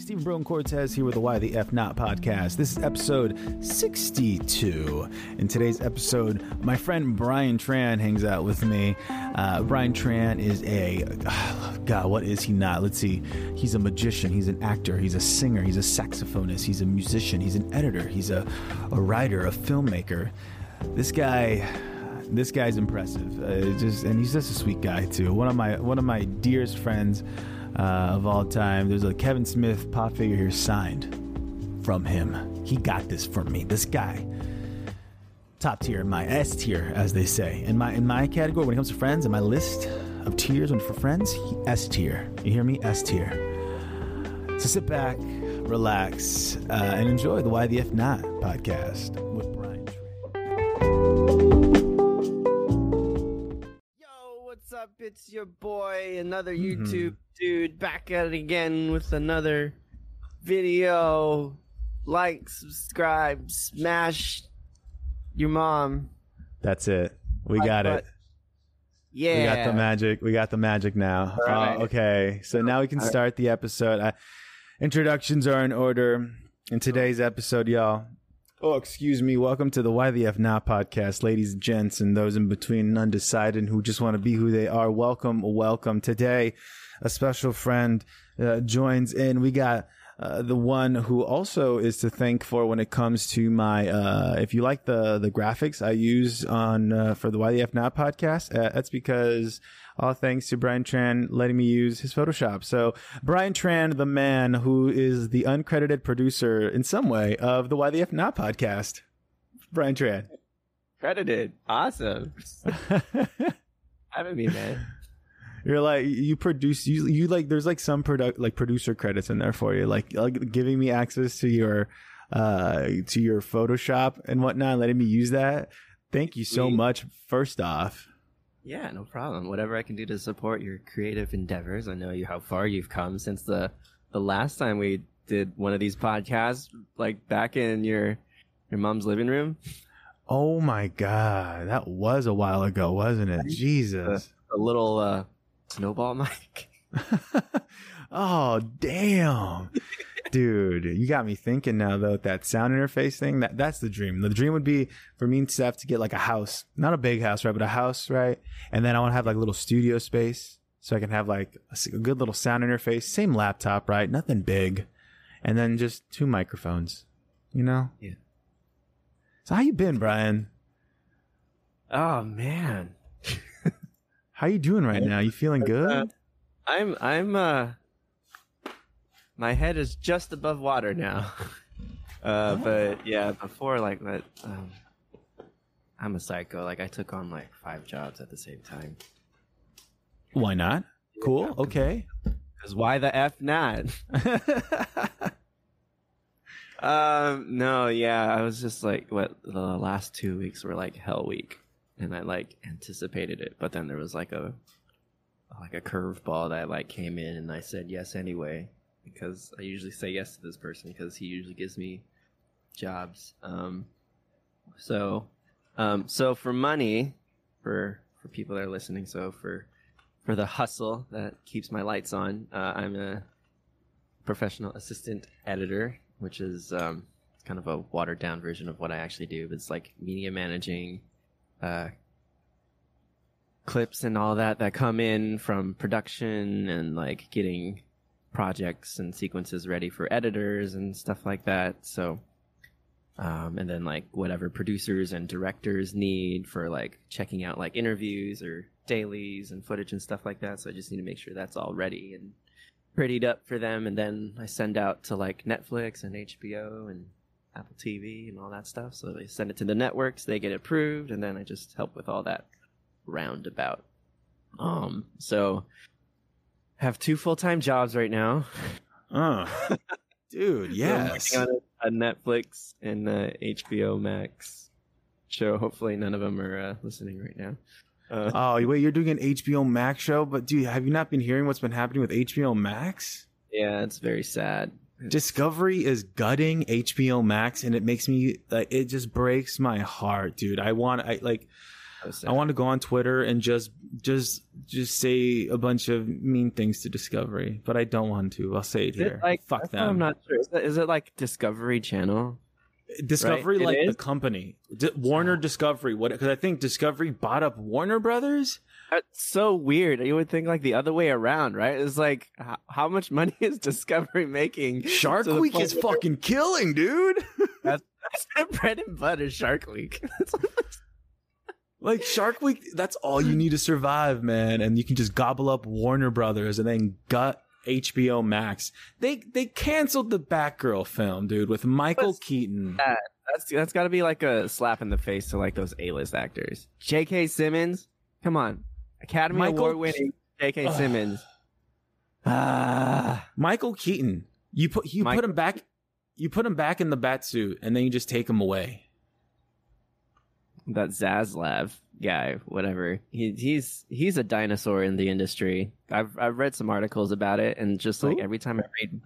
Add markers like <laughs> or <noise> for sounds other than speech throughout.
Stephen Broen Cortez here with the Why the F Not podcast. This is episode 62. In today's episode, my friend Brian Tran hangs out with me. Uh, Brian Tran is a, <sighs> God, what is he not? Let's see. He's a magician, he's an actor, he's a singer, he's a saxophonist, he's a musician, he's an editor, he's a, a writer, a filmmaker. This guy this guy's impressive. Uh, just and he's just a sweet guy too. One of my one of my dearest friends uh, of all time. There's a Kevin Smith pop figure here signed from him. He got this from me. This guy, top tier, in my S tier, as they say. In my in my category, when it comes to friends, in my list of tiers when for friends, S tier. You hear me? S tier. So sit back, relax, uh, and enjoy the Why the F Not podcast It's your boy, another YouTube dude, back at it again with another video. Like, subscribe, smash your mom. That's it. We got it. Yeah. We got the magic. We got the magic now. All right. Uh, okay, so now we can All right. start the episode. Uh, introductions are in order. In today's episode, y'all. Oh, excuse me. Welcome to the Why the F Not podcast, ladies and gents, and those in between undecided who just want to be who they are. Welcome, welcome. Today, a special friend uh, joins in. We got uh, the one who also is to thank for when it comes to my uh, if you like the the graphics I use on uh, for the Why the F Not podcast, uh, that's because all thanks to Brian Tran letting me use his Photoshop. So Brian Tran, the man who is the uncredited producer in some way of the Why the F Not podcast, Brian Tran. Credited. Awesome. <laughs> Having me, man. You're like you produce you you like there's like some product like producer credits in there for you like like giving me access to your uh to your Photoshop and whatnot letting me use that. Thank you so much. First off, Yeah, no problem. Whatever I can do to support your creative endeavors. I know you how far you've come since the the last time we did one of these podcasts, like back in your your mom's living room. oh my god, that was a while ago, wasn't it? <laughs> Jesus. A little uh, snowball mic. <laughs> oh damn. <laughs> Dude, you got me thinking now though that sound interface thing. That that's the dream. The dream would be for me and Steph to get like a house, not a big house, right, but a house, right? And then I want to have like a little studio space so I can have like a good little sound interface. Same laptop, right? Nothing big, and then just two microphones. You know? Yeah. So how you been, Brian? Oh man, <laughs> How you doing right now? You feeling good? Uh, I'm I'm uh, my head is just above water now. <laughs> Uh, but yeah, before like that, um, I'm a psycho. Like I took on like five jobs at the same time. Why not? Cool. Okay. Cause why the f not? <laughs> Um, no, yeah, I was just like, what the last two weeks were like hell week, and I like anticipated it, but then there was like a like a curveball that like came in, and I said yes anyway because I usually say yes to this person because he usually gives me jobs. Um, so, um, so for money, for for people that are listening, so for for the hustle that keeps my lights on, uh, I'm a professional assistant editor, which is um, kind of a watered down version of what I actually do. But it's like media managing, uh, clips and all that that come in from production and like getting projects and sequences ready for editors and stuff like that. So, um, and then like whatever producers and directors need for like checking out like interviews or dailies and footage and stuff like that. So I just need to make sure that's all ready and prettied up for them. And then I send out to like Netflix and HBO and Apple TV and all that stuff. So they send it to the networks, they get approved, and then I just help with all that roundabout. Um, so have two full time jobs right now. Oh, dude, <laughs> yes. on a, a Netflix and uh HBO Max show. Hopefully, none of them are uh, listening right now. Uh, Oh, wait, you're doing an HBO Max show, but dude, have you not been hearing what's been happening with HBO Max? yeah, it's very sad. Discovery is gutting HBO Max, and it makes me like it just breaks my heart, dude. I want, I like. I want to go on Twitter and just, just, just say a bunch of mean things to Discovery, but I don't want to. I'll say it Is it here. like Fuck them. I'm not sure. Is it, is it like Discovery Channel? Discovery, Right, like the company, D- Warner Discovery. What? Because I think Discovery bought up Warner Brothers. That's so weird. You would think like the other way around, right? It's like how, how much money is Discovery making? Shark Week is where- fucking killing, dude. <laughs> That's their bread and butter. Shark Week. <laughs> like Shark Week, that's all you need to survive, man. And you can just gobble up Warner Brothers and then gut HBO Max. They they canceled the Batgirl film, dude, with Michael Keaton. that? That's that's got to be like a slap in the face to like those A-list actors. J.K. Simmons, come on, Academy Michael Award winning J.K. Ugh. Simmons. Ah, Michael Keaton. You put you put him back. You put him back in the bat suit, and then you just take him away. That Zaslav guy, whatever. He, he's he's a dinosaur in the industry. I've I've read some articles about it, and just like Who? every time I read,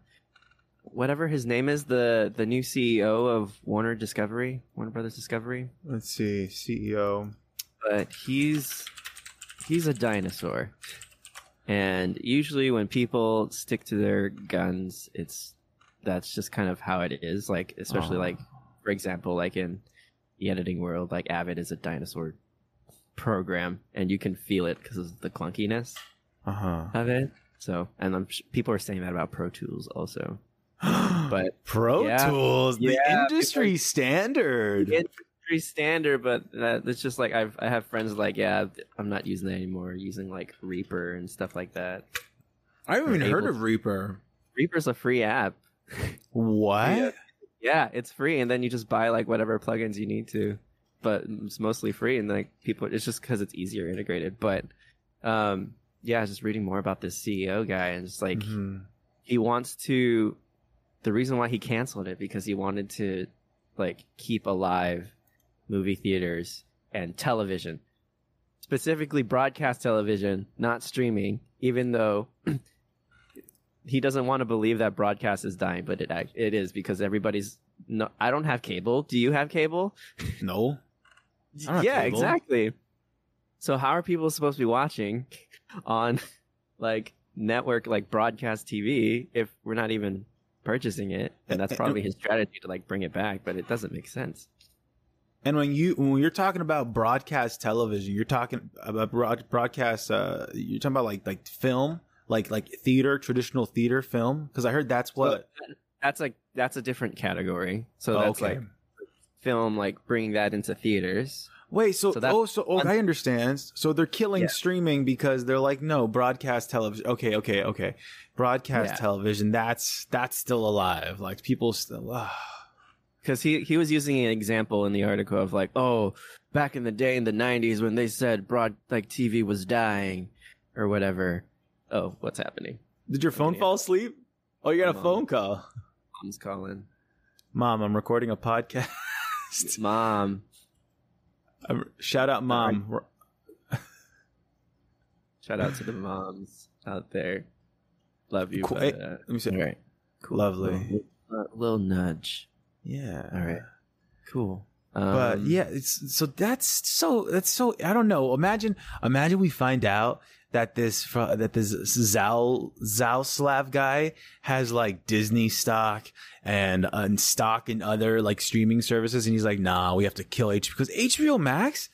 whatever his name is, the the new CEO of Warner Discovery, Warner Brothers Discovery, Let's see, CEO. but he's he's a dinosaur. And usually when people stick to their guns, it's that's just kind of how it is. Like especially Aw. like for example, like in the editing world, like Avid is a dinosaur program, and you can feel it because of the clunkiness Uh huh. of it. So, and I'm sh- people are saying that about Pro Tools also. <gasps> But Pro Yeah. Tools, the Yeah, industry standard. industry standard, but that, it's just like I've I have friends like yeah, I'm not using that anymore. Using like Reaper and stuff like that. I haven't even We're heard of Reaper. Reaper's a free app. What? Yeah. It's free, and then you just buy like whatever plugins you need to, but it's mostly free, and like people, it's just because it's easier integrated. But um, yeah, just reading more about this CEO guy, and just like Mhm. he wants to. The reason why he canceled it because he wanted to like keep alive movie theaters and television, specifically broadcast television, not streaming. Even though he doesn't want to believe that broadcast is dying, but it it is because everybody's. No, I don't have cable. Do you have cable? No. <laughs> Have yeah, cable. exactly. So how are people supposed to be watching <laughs> on like network like broadcast TV if we're not even purchasing it? And that's probably his strategy to like bring it back, but it doesn't make sense. And when you when you're talking about broadcast television, you're talking about broad, broadcast. Uh, you're talking about like like film, like like theater, traditional theater film. Because I heard that's what. That's like that's a different category. So Oh, that's okay. like film like bringing that into theaters. Wait, so, So oh, so oh, I understand. So they're killing Yeah. streaming because they're like, no, broadcast television. Okay, okay, okay. Broadcast Yeah. television. That's that's still alive. Like people still. ah. because he he was using an example in the article of like oh back in the day in the 90s when they said broad like tv was dying or whatever oh what's happening Did your phone fall asleep? Oh, you got a phone call. mom's calling Mom, I'm recording a podcast. <laughs> mom I'm- Shout out, mom. Shout out to the moms out there love you Cool. but, uh, Let me see. all right cool Lovely. uh, little nudge Yeah. all right cool um, but yeah, it's so that's so that's so I don't know. Imagine imagine we find out that this that this Zal Zalslav guy has like Disney stock and and stock in other like streaming services, and he's like, nah, we have to kill H because HBO Max,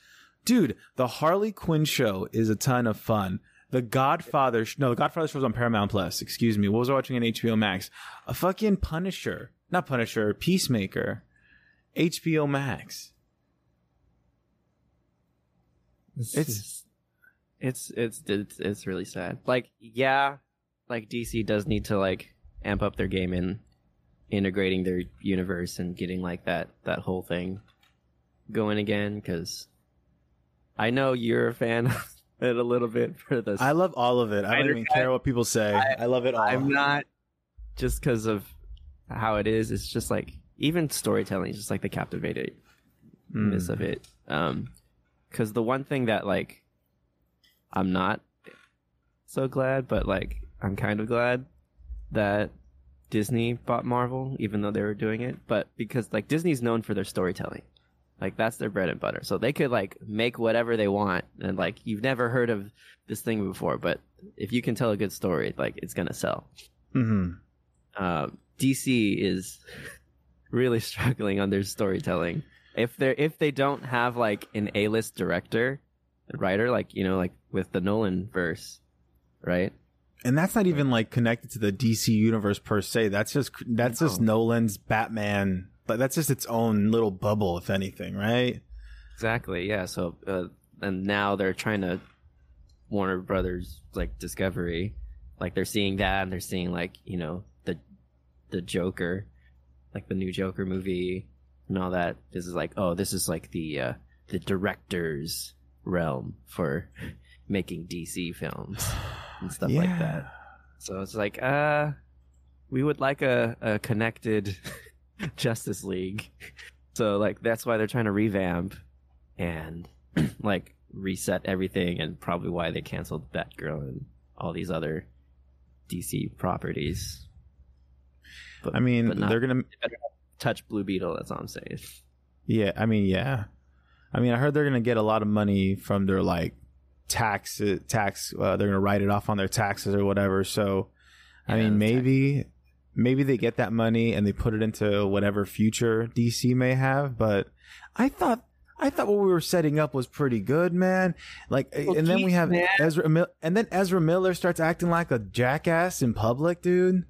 dude, the Harley Quinn show is a ton of fun. The Godfather, no, the Godfather show's on Paramount Plus. Excuse me, what was I watching on HBO Max? A fucking Punisher, not Punisher, Peacemaker. HBO Max. It's It's- it's it's it's it's really sad. Like yeah, like DC does need to like amp up their game in integrating their universe and getting like that that whole thing going again because I know you're a fan <laughs> of it a little bit for this. I love all of it. I don't even care what people say. I, love it all. I'm not just because of how it is. It's just like even storytelling, is just like the captivated Mm. of it. Um, because the one thing that like I'm not so glad, but like I'm kind of glad that Disney bought Marvel, even though they were doing it. But because like Disney's known for their storytelling, Like that's their bread and butter. So they could like make whatever they want, and like you've never heard of this thing before, but if you can tell a good story, like it's gonna sell. hmm Uh, DC is really <laughs> struggling on their storytelling. If they are if they don't have like an A list director, writer, like you know, like with the Nolan verse, right? And that's not even like connected to the DC universe per se. That's just that's just Nolan's Batman. But that's just its own little bubble, if anything, right? Exactly. Yeah. So, uh, and now they're trying to Warner Brothers like Discovery, like they're seeing that, and they're seeing like you know the the Joker, like the new Joker movie, and all that. This is like, oh, this is like the uh, the director's realm for <laughs> making DC films and <sighs> stuff like that. So it's like, uh, we would like a, a connected <laughs> Justice League. <laughs> So like that's why they're trying to revamp and <clears throat> like reset everything and probably why they canceled Batgirl and all these other DC properties. But, I mean, not, they're gonna they touch Blue Beetle. That's all I'm saying. Yeah, I mean, yeah, I mean, I heard they're gonna get a lot of money from their like tax tax. Uh, they're gonna write it off on their taxes or whatever. So, I mean, maybe tax. maybe they get that money and they put it into whatever future DC may have. But I thought I thought what we were setting up was pretty good, man. Like, well, and then we have man. Ezra, and then Ezra Miller starts acting like a jackass in public, dude.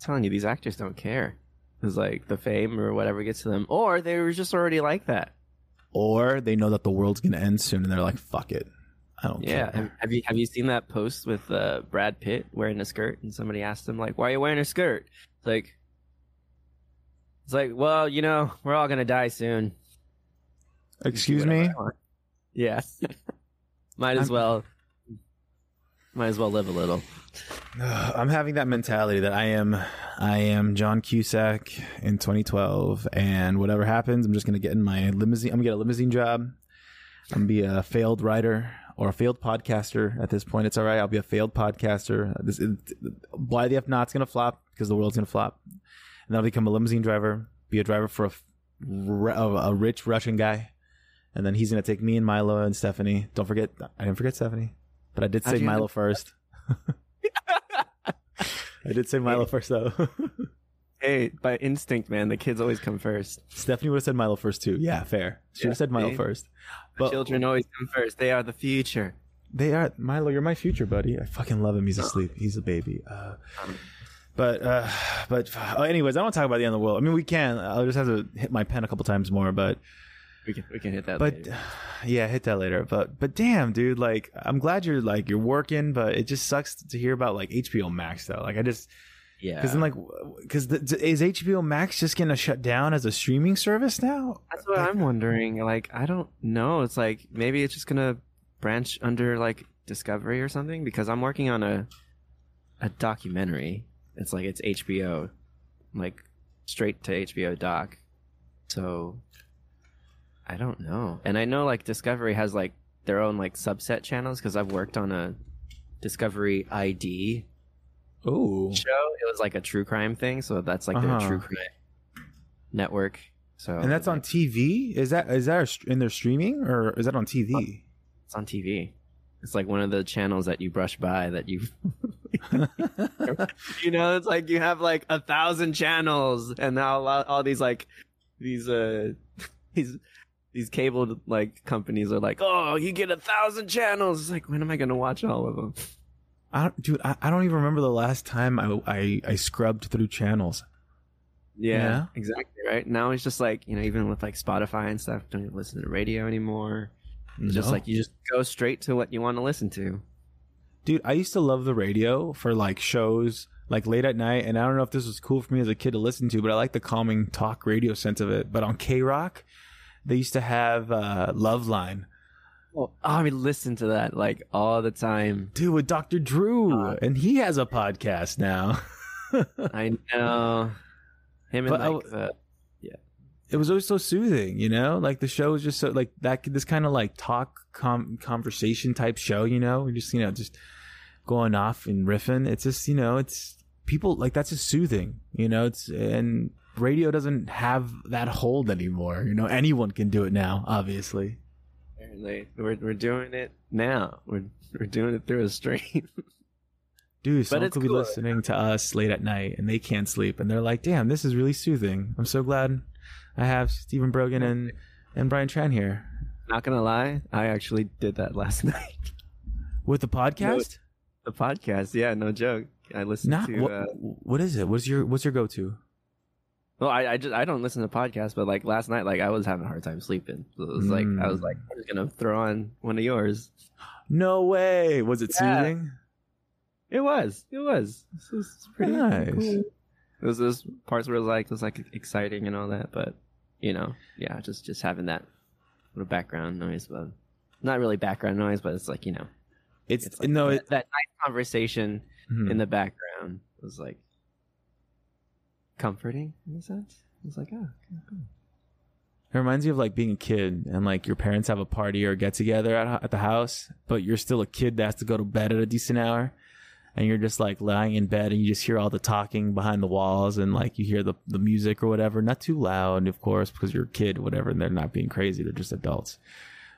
Telling you, these actors don't care. It's like the fame or whatever gets to them, or they were just already like that, or they know that the world's gonna end soon, and they're like, "Fuck it, I don't yeah. care." Have you have you seen that post with uh, Brad Pitt wearing a skirt, and somebody asked him like, "Why are you wearing a skirt?" It's like it's like, well, you know, we're all gonna die soon. Excuse me. Yeah. <laughs> might as I'm, well. Might as well live a little. <sighs> I'm having that mentality that I am, I am John Cusack in 2012, and whatever happens, I'm just gonna get in my limousine. I'm gonna get a limousine job. I'm gonna be a failed writer or a failed podcaster. At this point, it's all right. I'll be a failed podcaster. This, why the F not's gonna flop because the world's gonna flop and then I'll become a limousine driver, be a driver for a, a rich Russian guy, and then he's gonna take me and Milo and Stephanie. Don't forget, I didn't forget Stephanie, but <laughs> I did say Milo first. I did say Milo hey. first though. <laughs> hey, by instinct, man, the kids always come first. Stephanie would have said Milo first too. Yeah, fair. She yeah, would have said Milo first. But children always come first. They are the future. They are Milo. You're my future, buddy. I fucking love him. He's asleep. He's a baby. Uh, but uh, but uh, anyways, I don't talk about the end of the world. I mean, we can. I'll just have to hit my pen a couple times more, but we can we can hit that. But later. <sighs> yeah, hit that later. But but damn, dude, like I'm glad you're like you're working, but it just sucks to hear about like HBO Max though. Like I just yeah, because I'm like, because is HBO Max just gonna shut down as a streaming service now? That's what like, I'm wondering. Like I don't know. It's like maybe it's just gonna branch under like Discovery or something because I'm working on a a documentary it's like it's HBO, like straight to HBO doc. So I don't know. And I know like Discovery has like their own like subset channels because I've worked on a Discovery ID Ooh. show. It was like a true crime thing, so that's like uh-huh. their true crime network. So and that's on TV. Is that is that in their streaming or is that on TV? It's on TV. It's like one of the channels that you brush by that you <laughs> you know, it's like you have like a thousand channels and now all these like these uh <laughs> these these cable like companies are like, "Oh, you get a thousand channels." It's like, when am I going to watch all of them? I don't, dude. I, I, don't even remember the last time I, I, I scrubbed through channels. Yeah, yeah, exactly. Right now it's just like you know, even with like Spotify and stuff, don't even listen to radio anymore. It's no. just like you just go straight to what you want to listen to. Dude, I used to love the radio for like shows like late at night, and I don't know if this was cool for me as a kid to listen to, but I like the calming talk radio sense of it. But on KROQ, they used to have uh, Loveline. Oh, I mean, listen to that like all the time, dude. With Dr. Drew, uh, and he has a podcast now. I know him and but like I, the it was always so soothing, you know. Like the show was just so like that. This kind of like talk com- conversation type show, you know. We just you know just going off and riffing. It's just you know it's people like that's just soothing, you know. It's and radio doesn't have that hold anymore. You know, anyone can do it now. Obviously, Apparently, we're we're doing it now. We're we're doing it through a stream. <laughs> dude, someone could be listening to us late at night and they can't sleep, and they're like, "Damn, this is really soothing." I'm so glad I have Stephen Brogan and and Brian Tran here Not gonna lie, I actually did that last <laughs> night. with the podcast. The podcast, yeah, no joke. I listened Not to. what, uh, what is it? What's your what's your go to? Well, I, I just I don't listen to podcasts, but like last night, like I was having a hard time sleeping. So it was like I was Mm. like, I'm just gonna throw on one of yours. No way. Was it Yeah. soothing? It was, it was. This was pretty Nice. cool. It was those parts where it was like it was like exciting and all that, but you know, yeah, just just having that little background noise, but not really background noise, but it's like you know, It's, it's like no. that, It, that nice conversation Mhm. in the background was like comforting in a sense. It was like, oh, okay, cool. It reminds you of like being a kid and like your parents have a party or get together at, at the house, but you're still a kid that has to go to bed at a decent hour. And you're just like lying in bed and you just hear all the talking behind the walls and like you hear the, the music or whatever. Not too loud, of course, because you're a kid, whatever, and they're not being crazy. They're just adults.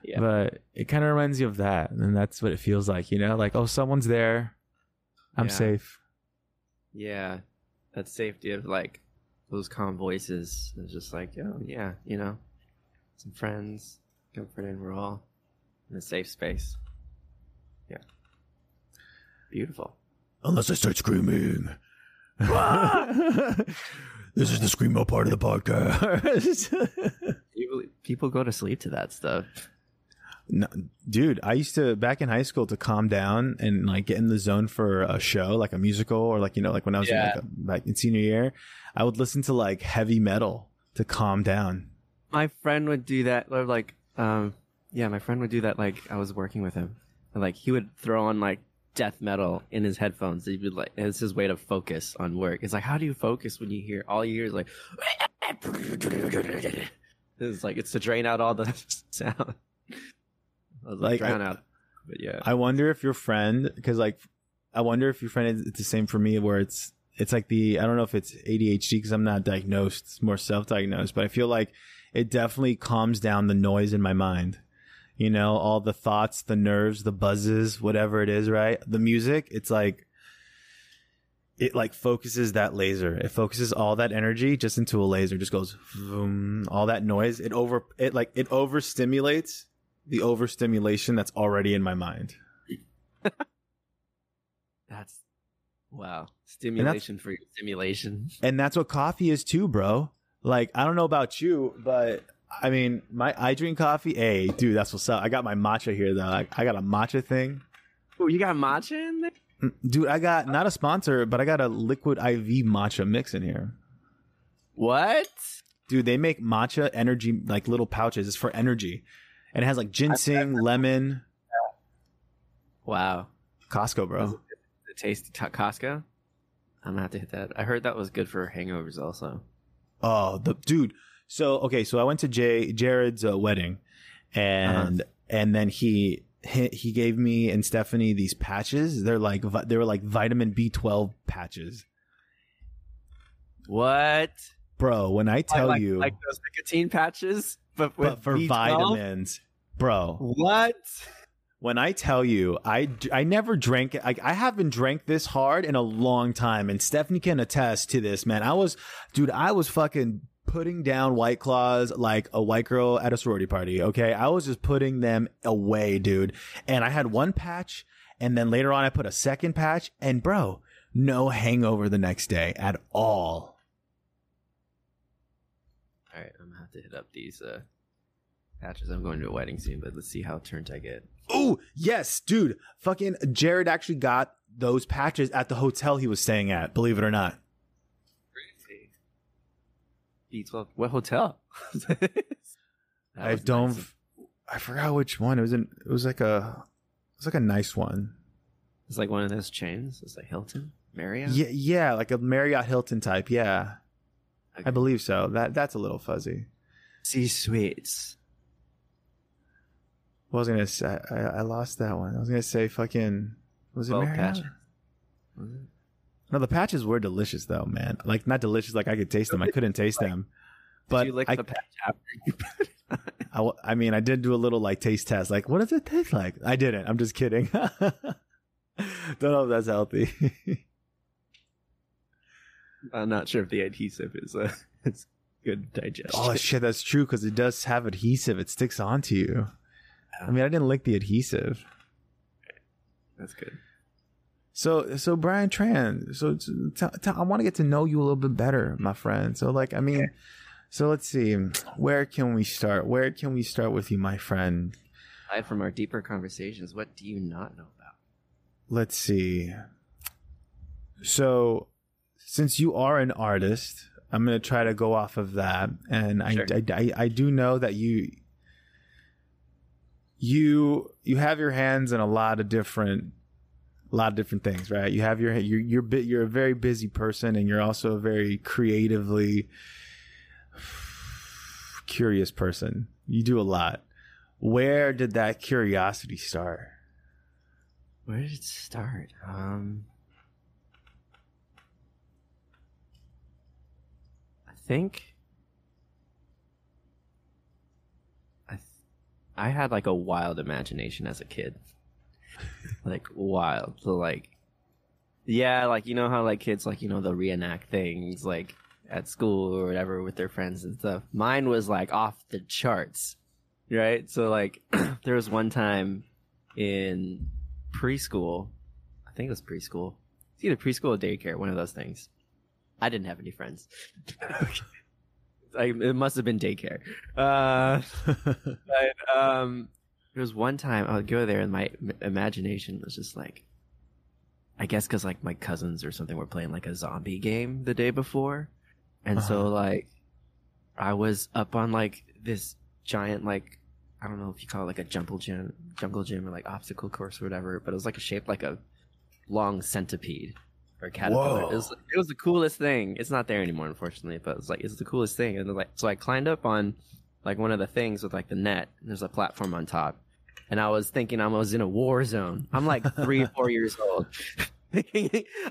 Yeah. But it kind of reminds you of that. And that's what it feels like, you know? Like, oh, someone's there. I'm Yeah. safe. yeah, that safety of like those calm voices is just like, oh yeah, you know, some friends, comforting. We're all in a safe space. Yeah, beautiful. Unless I start screaming. <laughs> this is the screamo part of the podcast. People, people go to sleep to that stuff. No, dude, I used to back in high school to calm down and like get in the zone for a show, like a musical, or like you know, like when I was in, like, a, back in senior year, I would listen to like heavy metal to calm down. My friend would do that. Or like, um, yeah, my friend would do that. Like I was working with him, and like he would throw on like death metal in his headphones. He'd be like, it's his way to focus on work. It's like, how do you focus when you hear all you hear is like, <laughs> it's like it's to drain out all the <laughs> sound. Like, drown out. But yeah, I wonder if your friend, because like, I wonder if your friend is it's the same for me, where it's it's like the I don't know if it's ADHD because I'm not diagnosed, it's more self-diagnosed, but I feel like it definitely calms down the noise in my mind. You know, all the thoughts, the nerves, the buzzes, whatever it is, right? The music, it's like it like focuses that laser. It focuses all that energy just into a laser. Just goes vroom, all that noise. It over it like it overstimulates the overstimulation that's already in my mind. <laughs> that's wow stimulation for your stimulation. <laughs> And that's what coffee is too, bro. Like, I don't know about you, but I mean, my I drink coffee. Hey, dude, that's what's up. I got my matcha here though. I, I got a matcha thing. Oh, you got matcha in there? Mm, Dude, I got not a sponsor, but I got a liquid IV matcha mix in here. What? Dude, they make matcha energy like little pouches. It's for energy. And it has like ginseng, lemon, Wow. Costco, bro. The taste Ta- Costco. I'm gonna have to hit that. I heard that was good for hangovers also. Oh, the dude. So okay, so I went to Jay Jared's uh, wedding, and and then he, he he gave me and Stephanie these patches. They're like they were like vitamin B twelve patches, What? bro. When I tell like, you, like those nicotine patches, but but for B12? vitamins, bro. What? When I tell you, I I never drank like I haven't drank this hard in a long time, and Stephanie can attest to this, man. I was, dude, I was fucking putting down white claws like a white girl at a sorority party. Okay, I was just putting them away, dude. And I had one patch, and then later on I put a second patch, and bro, no hangover the next day at all. All right, I'm gonna have to hit up these uh patches. I'm going to a wedding soon, but let's see how turned I get. Oh yes, dude. Fucking Jared actually got those patches at the hotel he was staying at. Believe it or not. Crazy. B12. What hotel? <laughs> I don't. nice. I forgot which one. It was in. It was like a. It was like a nice one. It's like one of those chains. It's like Hilton, Marriott. Yeah, yeah, like a Marriott Hilton type. Yeah, I believe so. That that's a little fuzzy. C suites. What was I gonna say? I, I lost that one. I was gonna say fucking. Was it? Was it? No, the patches were delicious though, man. Like not delicious, like I could taste them. I couldn't taste them, but Did you lick I, the patch after you put it on? <laughs> I, I mean, I did do a little like taste test. Like, what does it taste like? I didn't. I'm just kidding. <laughs> Don't know if that's healthy. <laughs> I'm not sure if the adhesive is uh, it's good digestion. oh shit, that's true because it does have adhesive. It sticks onto you. I mean, I didn't lick the adhesive. That's good. So, so Brian Tran. So, t- t- I want to get to know you a little bit better, my friend. So, like, I mean, so let's see. Where can we start? Where can we start with you, my friend? Aside from our deeper conversations, what do you not know about? Let's see. So, since you are an artist, I'm going to try to go off of that. And I, Sure. I, I, I do know that you, you, you have your hands in a lot of different, a lot of different things, right? You have your, you're, you're, bit, you're a very busy person and you're also a very creatively curious person. You do a lot. Where did that curiosity start? Where did it start? Um, think I th- I had like a wild imagination as a kid, like wild. So like, yeah, like you know how like kids like you know they'll reenact things like at school or whatever with their friends and stuff. Mine was like off the charts, right? So like, <clears throat> there was one time in preschool. I think it was preschool. It's either preschool or daycare, one of those things. I didn't have any friends. <laughs> I, it must have been daycare. Uh, <laughs> but um, there was one time I would go there and my imagination was just like, I guess because like my cousins or something were playing like a zombie game the day before, and so Uh-huh. like I was up on like this giant like I don't know if you call it like a jungle gym, jungle gym or like obstacle course or whatever, but it was like a shaped like a long centipede or caterpillar. Whoa. It was it was the coolest thing. It's not there anymore, unfortunately, but it's like it's the coolest thing. And like so, I climbed up on like one of the things with like the net. And there's a platform on top, and I was thinking I was in a war zone. I'm like three, <laughs> four years old. <laughs>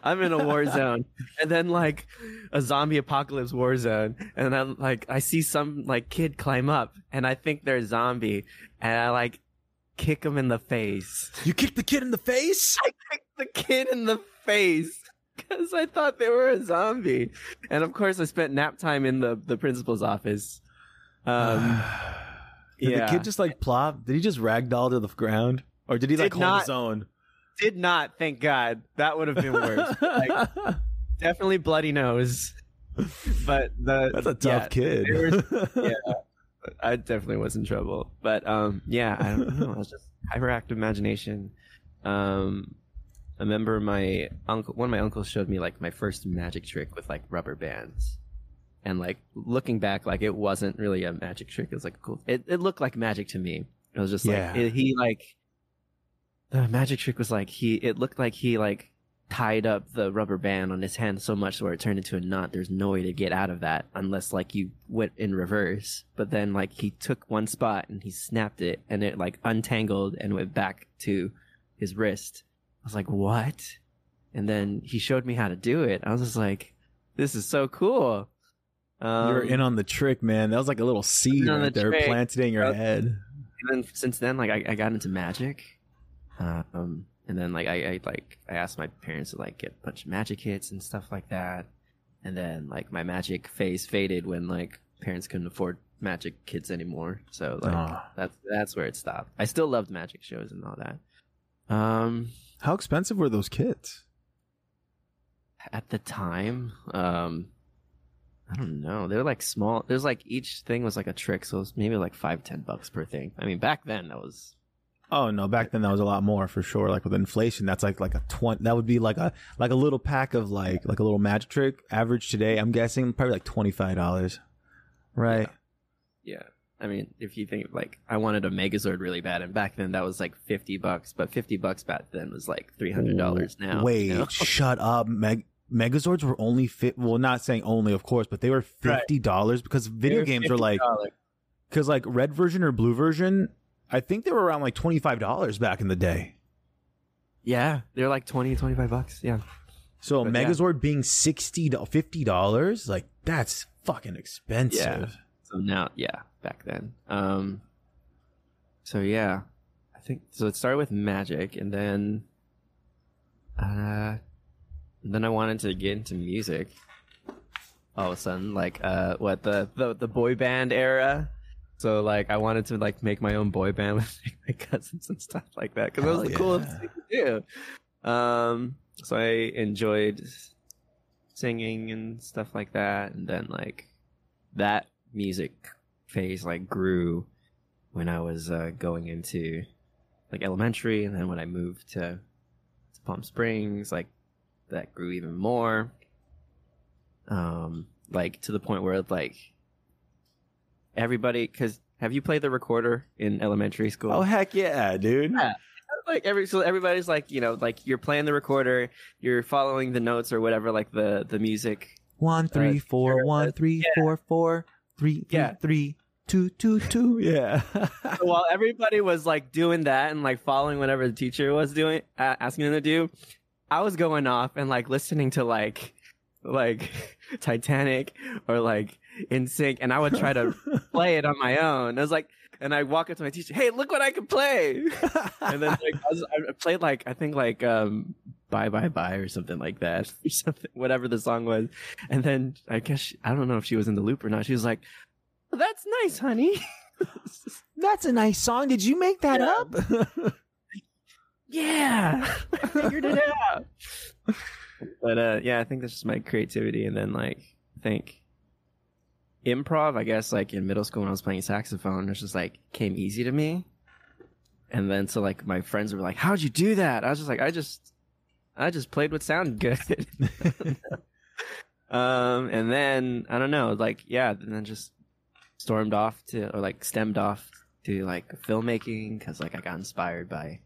I'm in a war zone, and then like a zombie apocalypse war zone, and then like I see some like kid climb up, and I think they're a zombie, and I like kick him in the face. you kicked the kid in the face? I kicked the kid in the face because I thought they were a zombie, and of course I spent nap time in the the principal's office. Um, <sighs> Did yeah. the kid just like plop? Did he just ragdoll to the ground? Or did he like Did hold not. his own? did not, thank God. That would have been worse. like, <laughs> definitely bloody nose. But the That's a tough yeah, kid. there <laughs> yeah, I definitely was in trouble. But um, yeah, I don't know. I was just hyperactive imagination. Um, I remember my uncle. One of my uncles showed me like my first magic trick with like rubber bands, and like looking back, like it wasn't really a magic trick. It was like cool. It it looked like magic to me. It was just Yeah. like it, he like the magic trick was like he. It looked like he like tied up the rubber band on his hand so much where it turned into a knot. There's no way to get out of that unless like you went in reverse. But then like he took one spot and he snapped it and it like untangled and went back to his wrist. I was like, what? And then he showed me how to do it. I was just like, this is so cool. Um, you were in on the trick, man. That was like a little seed right the there trick. planted in your head. and then since then, like I, I got into magic. Um, and then like I, I like I asked my parents to like get a bunch of magic hits and stuff like that. And then like my magic phase faded when like parents couldn't afford magic kits anymore. So like Ah. that's that's where it stopped. I still loved magic shows and all that. Um, How expensive were those kits? at the time, um, I don't know. They're like small. There's like each thing was like a trick, so it was maybe like five ten bucks per thing. I mean, back then that was Oh no, back then that was a lot more for sure. Like with inflation, that's like like a twenty. That would be like a like a little pack of like like a little magic trick. Average today, I'm guessing probably like twenty five dollars. Right. Yeah. I mean, if you think like I wanted a Megazord really bad, and back then that was like fifty bucks, but fifty bucks back then was like three hundred dollars now. Wait, you know? <laughs> shut up. Meg- Megazords were only fit. Well, not saying only, of course, but they were fifty dollars because video were games were like because like red version or blue version. I think they were around like twenty five dollars back in the day. yeah, they're like 20, 25 bucks. Yeah, So But yeah. Megazord being sixty to fifty dollars, like that's fucking expensive. Yeah. So now, yeah, back then. Um. So yeah, I think so. It started with magic, and then, uh, then I wanted to get into music. All of a sudden, like, uh, what the the the boy band era. So like, I wanted to like make my own boy band <laughs> with like, my cousins and stuff like that because that was the coolest yeah. thing to do. Um. So I enjoyed singing and stuff like that, and then like that music phase like grew when I was uh, going into like elementary, and then when I moved to, to Palm Springs, like that grew even more. Um, like to the point where like everybody, because have you played the recorder in elementary school? Oh heck yeah, dude. Yeah. like every so everybody's like you know like you're playing the recorder, you're following the notes or whatever like the the music One three four sure, one uh, three four four three three Yeah. three two two two. <laughs> Yeah. So while everybody was like doing that and like following whatever the teacher was doing, uh, asking them to do, I was going off and like listening to like, like <laughs> Titanic or like NSYNC, and I would try to <laughs> play it on my own. I was like, and I walk up to my teacher, "Hey, look what I can play!" <laughs> And then like I, was, I played like I think like um bye bye bye or something like that <laughs> or something whatever the song was, and then I guess she, I don't know if she was in the loop or not. She was like, "That's nice, honey." <laughs> That's a nice song. Did you make that Yeah. up? yeah i figured it out but uh yeah i think that's just my creativity and then like i think improv i guess like in middle school when i was playing saxophone it just like came easy to me. And then so like my friends were like how'd you do that? I was just like i just i just played what sounded good. <laughs> Um and then i don't know like yeah and then just stormed off to or like stemmed off to like filmmaking because like i got inspired by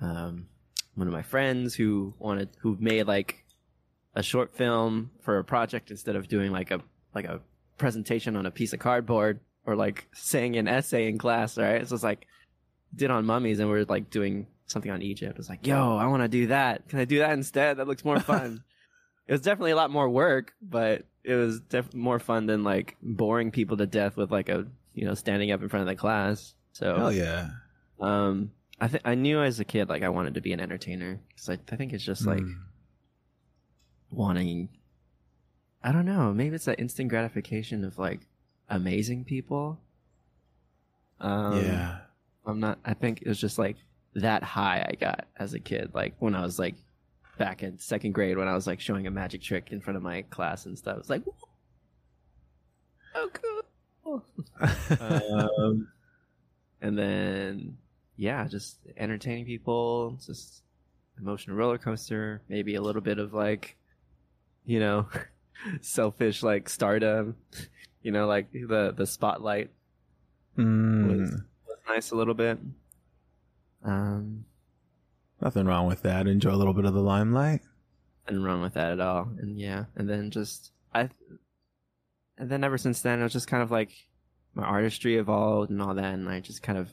um, one of my friends who wanted who made like a short film for a project instead of doing like a like a presentation on a piece of cardboard or like saying an essay in class right so it's like did on mummies and we are like doing something on egypt it's like yo i want to do that can i do that instead that looks more fun <laughs> it was definitely a lot more work but it was def- more fun than like boring people to death with like a you know standing up in front of the class so Hell yeah. um, I think I knew as a kid like I wanted to be an entertainer because I, I think it's just like Mm. wanting. I don't know. Maybe it's that instant gratification of like amazing people. Um, yeah. I'm not. I think it was just like that high I got as a kid. Like when I was like back in second grade when I was like showing a magic trick in front of my class and stuff. It's like, oh cool. <laughs> um, and then yeah, just entertaining people, just emotional roller coaster, maybe a little bit of like, you know, <laughs> selfish like stardom, you know, like the the spotlight Mm. was, was nice a little bit. Um, Nothing wrong with that. Enjoy a little bit of the limelight. Didn't run with that at all, and yeah, and then just I, and then ever since then, it was just kind of like my artistry evolved and all that, and I just kind of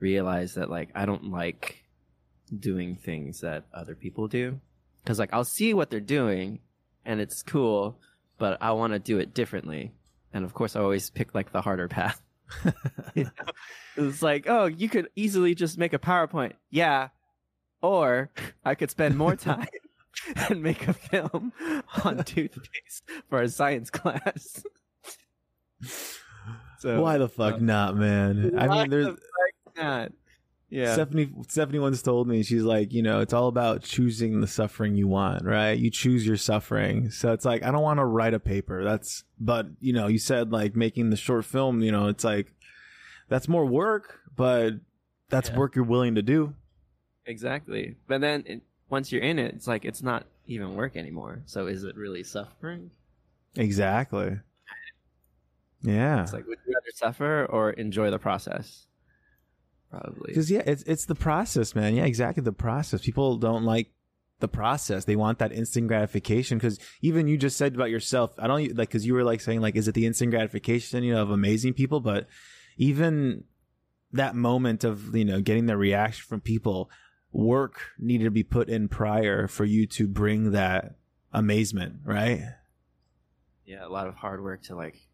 realized that like I don't like doing things that other people do, because like I'll see what they're doing, and it's cool, but I want to do it differently, and of course I always pick like the harder path. You <laughs> know? It's like, oh, you could easily just make a PowerPoint. Yeah. Or I could spend more <laughs> time <laughs> and make a film on toothpaste for a science class. so Why the fuck uh, not, man? I why mean, there's the fuck not? Yeah. Stephanie. Stephanie once told me she's like, you know, it's all about choosing the suffering you want, right? You choose your suffering. So it's like I don't want to write a paper. That's, but you know, you said like making the short film. You know, it's like that's more work, but that's Yeah. work you're willing to do. exactly. But then it, once you're in it, it's like it's not even work anymore. So is it really suffering? Exactly. Yeah. It's like would you rather suffer or enjoy the process? Probably. Because yeah, it's it's the process, man. Yeah, exactly the process. People don't like the process. They want that instant gratification. Because even you just said about yourself, I don't like because you were like saying like, is it the instant gratification, you know, of amazing people? But even that moment of you know getting the reaction from people, work needed to be put in prior for you to bring that amazement, right? Yeah, a lot of hard work to like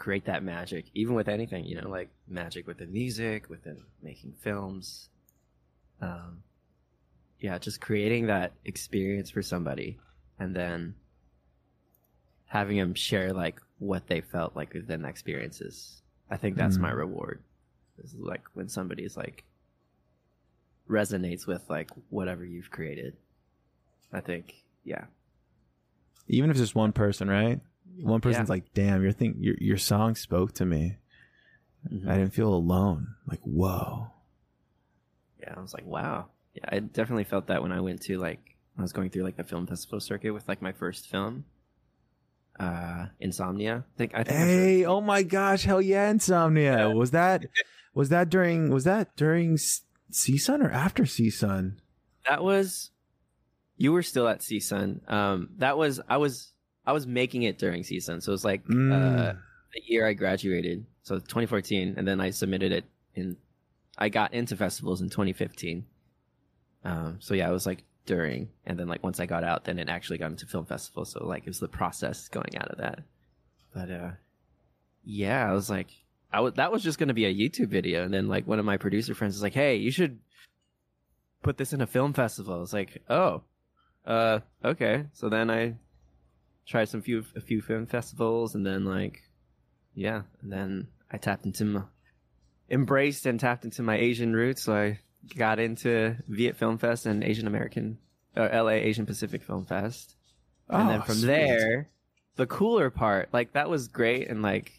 create that magic, even with anything, you know, like magic within music, within making films. Um, yeah, just creating that experience for somebody and then having them share like what they felt like within the experiences. I think that's Mm. my reward. Is like when somebody's like resonates with like whatever you've created. I think, yeah. Even if it's just one person, right? One person's Yeah. like, "Damn, your thing, your your song spoke to me. Mhm. I didn't feel alone." Like, whoa. yeah, I was like, wow. Yeah, I definitely felt that when I went to like I was going through like the film festival circuit with like my first film, uh, Insomnia. I think I think Hey, oh my gosh, hell yeah, Insomnia. Yeah. Was that <laughs> was that during was that during CSUN or after CSUN? that was you were still at CSUN. Um, that was I was I was making it during CSUN, so it was like uh, Mm. the year I graduated, so 2014, and then I submitted it in. I got into festivals in 2015. Um, so yeah, it was like during, and then like once I got out, then it actually got into film festivals. So like it was the process going out of that. But uh, yeah, I was like, I that was just gonna be a YouTube video, and then like one of my producer friends was like, "Hey, you should put this in a film festival." I was like, "Oh, uh, okay." So then I tried some few a few film festivals, and then like, yeah, and then I tapped into my embraced and tapped into my Asian roots. So I got into Viet Film Fest and Asian American, uh, LA Asian Pacific Film Fest, oh, and then Oh, from sweet. there, the cooler part, like that was great, and like,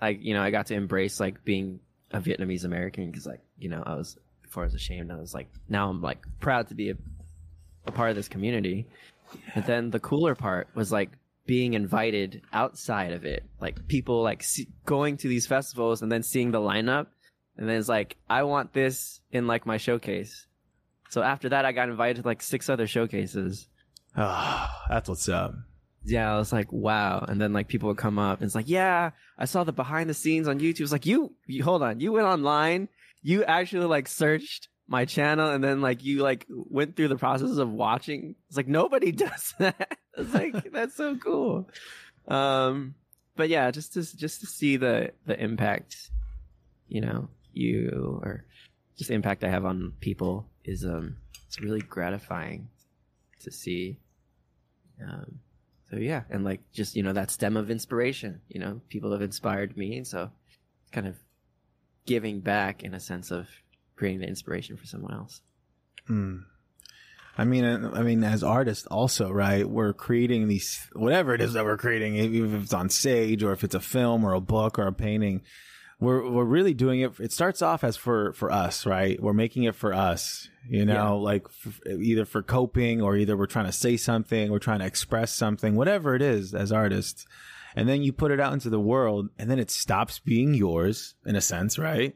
I you know I got to embrace like being a Vietnamese American because like you know I was before I was ashamed, I was like now I'm like proud to be a, a part of this community. But then the cooler part was like being invited outside of it, like people like see, going to these festivals and then seeing the lineup, and then it's like I want this in like my showcase. So after that, I got invited to like six other showcases. Oh, <sighs> that's what's up. Yeah, I was like, wow. And then like people would come up and it's like, yeah, I saw the behind the scenes on YouTube. It's like, you, you hold on, you went online, you actually like searched my channel and then like you like went through the process of watching. It's like nobody <laughs> does that. It's like that's so cool. Um, but yeah, just to just to see the the impact, you know, you or just the impact I have on people is um, it's really gratifying to see. Um, so yeah, and like just you know that stem of inspiration. You know, people have inspired me, so kind of giving back in a sense of creating the inspiration for someone else. Hmm. I mean, uh, I mean, as artists, also, right? We're creating these, whatever it is that we're creating, even if it's on stage or if it's a film or a book or a painting. We're we're really doing it. It starts off as for for us, right? We're making it for us, you know, Yeah. like f- either for coping or either we're trying to say something, we're trying to express something, whatever it is, as artists. And then you put it out into the world, and then it stops being yours in a sense, right?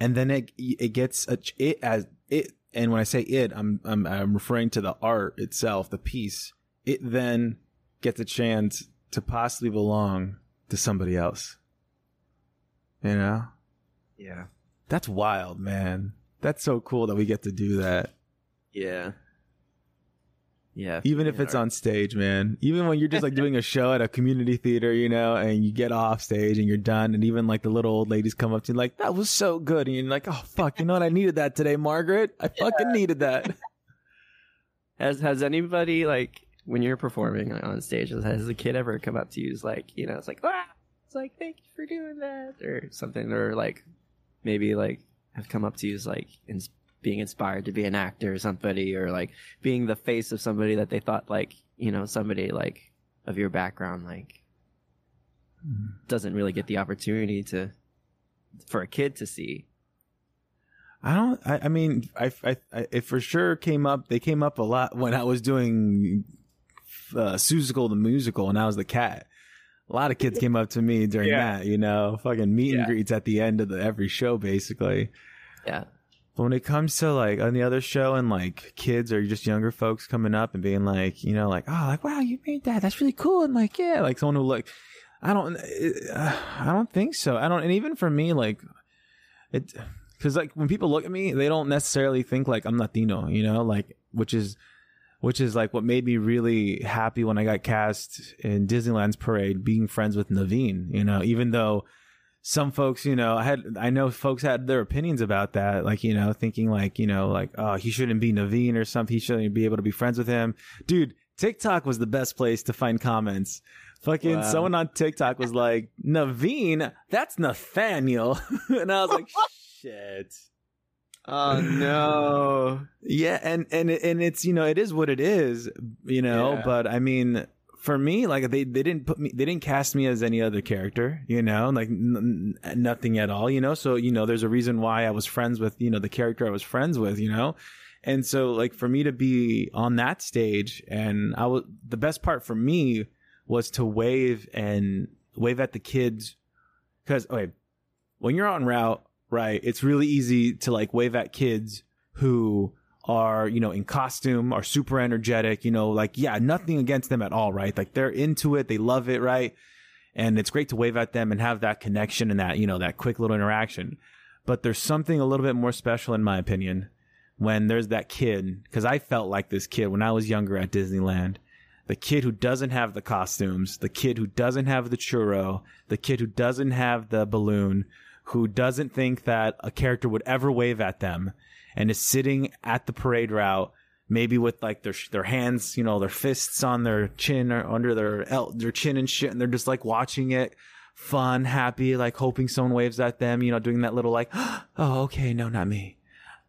And then it it gets a, it as it and when I say it I'm, I'm I'm referring to the art itself the piece. It then gets a chance to possibly belong to somebody else. You know? Yeah. that's wild man. That's so cool that we get to do that. Yeah. Yeah. even if it's on stage man even when you're just like doing a show at a community theater you know and you get off stage and you're done and even like the little old ladies come up to you like that was so good and you're like oh fuck you know what i needed that today margaret i fucking needed that <laughs> Has has anybody like when you're performing like, on stage? Has a kid ever come up to you? Is like you know, it's like ah, it's like thank you for doing that or something, or like maybe like have come up to you as like being inspired to be an actor or somebody, or like being the face of somebody that they thought like you know somebody like of your background like doesn't really get the opportunity to for a kid to see. I don't. I, I mean, I, I, I, it for sure came up. They came up a lot when I was doing uh, Seussical the musical, and I was the cat. A lot of kids came up to me during Yeah. that. You know, fucking meet and Yeah. greets at the end of the every show, basically. Yeah, But when it comes to like on the other show and like kids or just younger folks coming up and being like, you know, like, oh, like wow, you made that. That's really cool. And like, yeah, like someone who like, I don't, uh, I don't think so. I don't, and even for me, like, it, because like when people look at me, they don't necessarily think like I'm Latino, you know, like which is which is like what made me really happy when I got cast in Disneyland's parade, being friends with Naveen, you know, even though some folks, you know, I had I know folks had their opinions about that, like, you know, thinking like, you know, like, oh, he shouldn't be Naveen or something, he shouldn't be able to be friends with him. Dude, TikTok was the best place to find comments. Fucking Wow. someone on TikTok was like, Naveen, that's Nathaniel. <laughs> and I was like, shit. Oh no. Yeah, and and and it's you know it is what it is, you know. Yeah. But I mean, for me, like they they didn't put me, they didn't cast me as any other character, you know, like n- nothing at all, you know. So you know, there's a reason why I was friends with you know the character I was friends with, you know. And so like for me to be on that stage, and I was the best part for me was to wave and wave at the kids because okay, when you're on route, right, it's really easy to like wave at kids who are, you know, in costume, are super energetic, you know, like, yeah, nothing against them at all, right? Like they're into it, they love it, right? And it's great to wave at them and have that connection and that, you know, that quick little interaction. But there's something a little bit more special, in my opinion, when there's that kid, because I felt like this kid when I was younger at Disneyland. The kid who doesn't have the costumes, the kid who doesn't have the churro, the kid who doesn't have the balloon, who doesn't think that a character would ever wave at them and is sitting at the parade route, maybe with like their their hands, you know, their fists on their chin or under their el- their chin and shit, and they're just like watching it, fun, happy, like hoping someone waves at them, you know, doing that little like, <gasps> oh, okay, no, not me.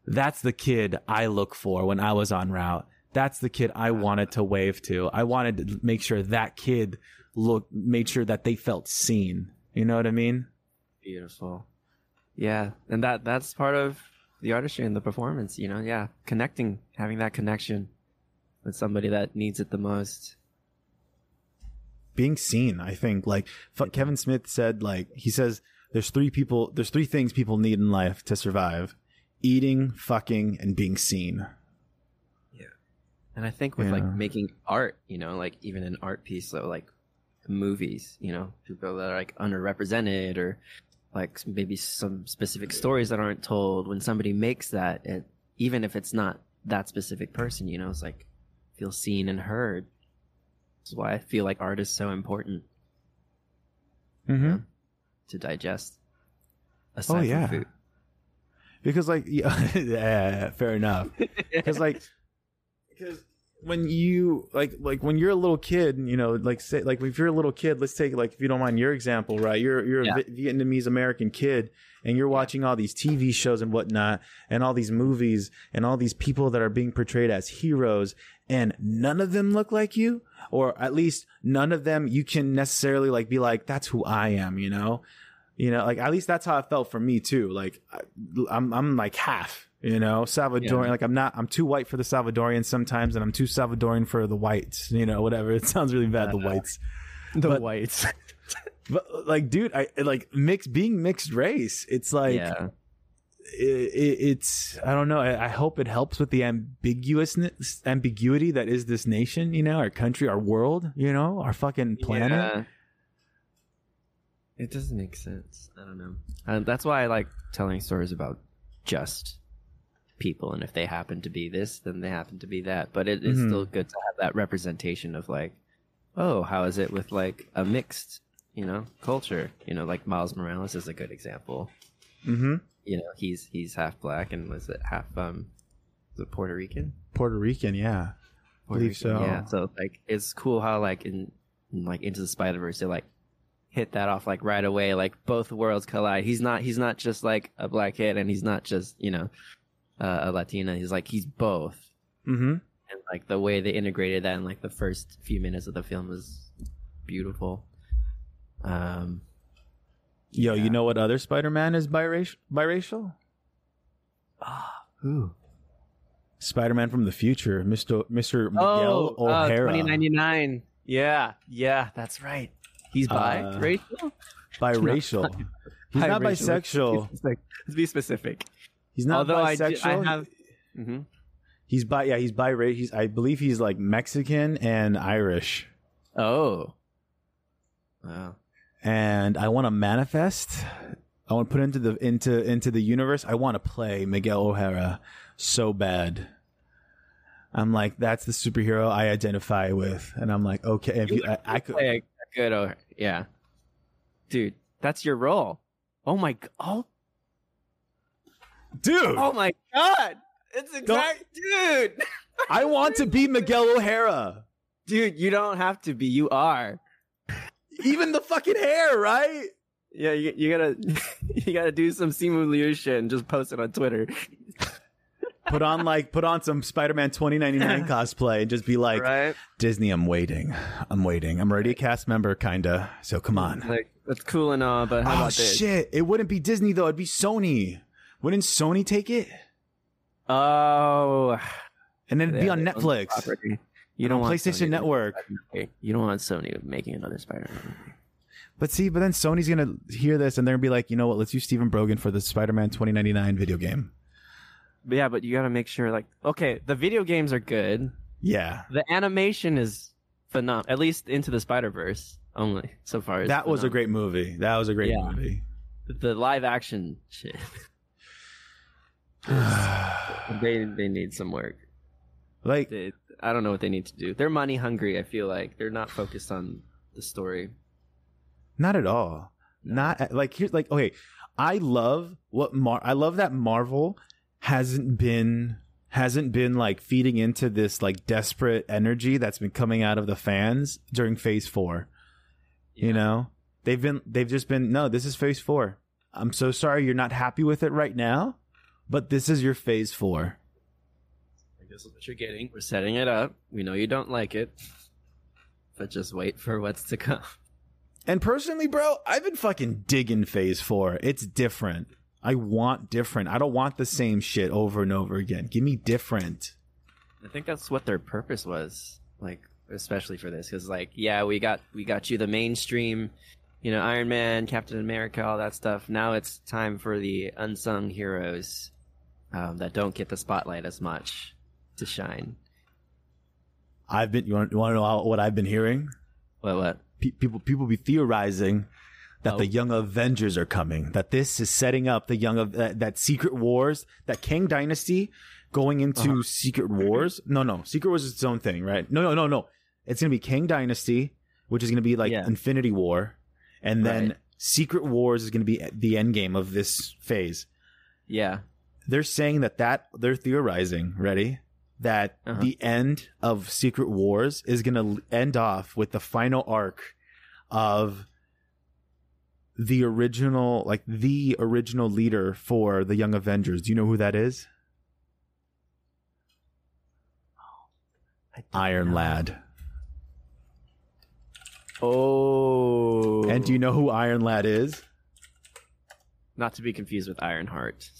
That's the kid I look for when I was on route. That's the kid I wanted to wave to. I wanted to make sure that kid look made sure that they felt seen. You know what I mean? Beautiful. Yeah, and that that's part of the artistry and the performance. You know, yeah, connecting, having that connection with somebody that needs it the most. being seen i think like kevin smith said like he says there's three people there's three things people need in life to survive eating fucking and being seen Yeah, And I think with Yeah. like making art, you know, like even an art piece, so like movies, you know, people that are like underrepresented or like maybe some specific stories that aren't told. When somebody makes that, it, even if it's not that specific person, you know, it's like feel seen and heard. That's why I feel like art is so important mm-hmm. to digest. Aside yeah. because like yeah, <laughs> yeah fair enough because like because when you like like when you're a little kid you know like say like if you're a little kid let's take like if you don't mind your example right? You're you're Yeah. a vietnamese american kid and you're watching all these tv shows and whatnot and all these movies and all these people that are being portrayed as heroes and none of them look like you or at least none of them you can necessarily like be like that's who i am you know? You know like at least that's how it felt for me too. Like I, i'm i'm like half you know salvadorian Yeah. like i'm not i'm too white for the salvadorians sometimes and i'm too salvadorian for the whites you know whatever <laughs> it sounds really bad the whites The But- whites. <laughs> but like dude i like mixed being mixed race it's like yeah. it, it, it's i don't know I, I hope it helps with the ambiguousness ambiguity that is this nation you know our country our world you know our fucking planet Yeah. It doesn't make sense. I don't know. Uh, that's why I like telling stories about just people, and if they happen to be this, then they happen to be that. But it is Mhm. still good to have that representation of like, oh, how is it with like a mixed, you know, culture? You know, like Miles Morales is a good example. mm-hmm You know, he's he's half black and was it half um, was it Puerto Rican? puerto rican yeah believe so. Yeah, so like it's cool how like in, in like Into the Spider Verse they like hit that off like right away. Like both worlds collide. He's not he's not just like a black kid and he's not just you know uh, a Latina. He's like he's both. mm-hmm And like the way they integrated that in like the first few minutes of the film was beautiful. Um, Yo, Yeah. you know what other Spider-Man is biracial? Biracial? ah, who? Spider-Man from the future, Mister Mister Miguel Oh, O'Hara, 2099. Yeah, yeah, that's right. He's bi, Uh, racial. biracial. He's not Biracial. bisexual. Let's be specific. He's not Although bisexual. di- I have. Mhm. He's bi. Yeah, he's biracial. He's. I believe he's like Mexican and Irish. Oh. Wow. And I want to manifest I want to put into the into into the universe. I want to play Miguel O'Hara so bad. I'm like, that's the superhero I identify with, and I'm like, okay, if you, I, I could. Play a, good, oh, yeah, dude, that's your role. Oh my, oh, dude, oh my god, it's exact, dude, <laughs> I want to be Miguel O'Hara. dude. You don't have to be. You are. Even the fucking hair, right? Yeah, you, you gotta <laughs> you gotta do some Simu Liu shit and just post it on Twitter. Put on like put on some Spider-Man 2099 <laughs> cosplay and just be like, right? Disney, I'm waiting. I'm waiting. I'm already a cast member, kinda. So come on. Like that's cool and all, but how Oh about this? shit! It wouldn't be Disney though. It'd be Sony. Wouldn't Sony take it Oh, and then it'd be on they own the Netflix? property. You don't on want PlayStation Sony- Network. You don't want Sony making another Spider-Man movie. But see, but then Sony's gonna hear this and they're gonna be like, you know what? Let's use Stephen Brogan for the Spider-Man 2099 video game. Yeah, but you gotta make sure, like, okay, the video games are good. Yeah, The animation is phenomenal. At least into the Spider Verse only so far. that was a great movie. That was a great Yeah. movie. The live action shit. <laughs> <sighs> they they need some work. like, They, I don't know what they need to do. They're money hungry. I feel like they're not focused on the story. not at all. Not like here's like okay. I love what Mar. I love that Marvel hasn't been hasn't been like feeding into this like desperate energy that's been coming out of the fans during Phase Four. You know, they've been they've just been no. This is Phase Four. I'm so sorry you're not happy with it right now, but this is your Phase Four. I guess that's what you're getting. We're setting it up. We know you don't like it, but just wait for what's to come. And personally, bro, I've been fucking digging Phase Four. It's different. I want different. I don't want the same shit over and over again. Give me different. I think that's what their purpose was, like especially for this, because like yeah, we got we got you the mainstream, you know, Iron Man, Captain America, all that stuff. Now it's time for the unsung heroes um, that don't get the spotlight as much to shine. I've been. You want, you want to know how, what I've been hearing? What what? Pe- people people be theorizing that Oh. the Young Avengers are coming. That this is setting up the Young of that, that Secret Wars, that Kang Dynasty going into Uh-huh. Secret Wars. No, no, Secret Wars is its own thing, right? No, no, no, no. It's gonna be Kang Dynasty, which is gonna be like Yeah. Infinity War, and then Right. Secret Wars is gonna be the end game of this phase. Yeah. They're saying that that they're theorizing. Ready? That Uh-huh. the end of Secret Wars is gonna end off with the final arc of the original, like the original leader for the Young Avengers. Do you know who that is? Iron know. Lad. Oh. And do you know who Iron Lad is? not to be confused with Ironheart.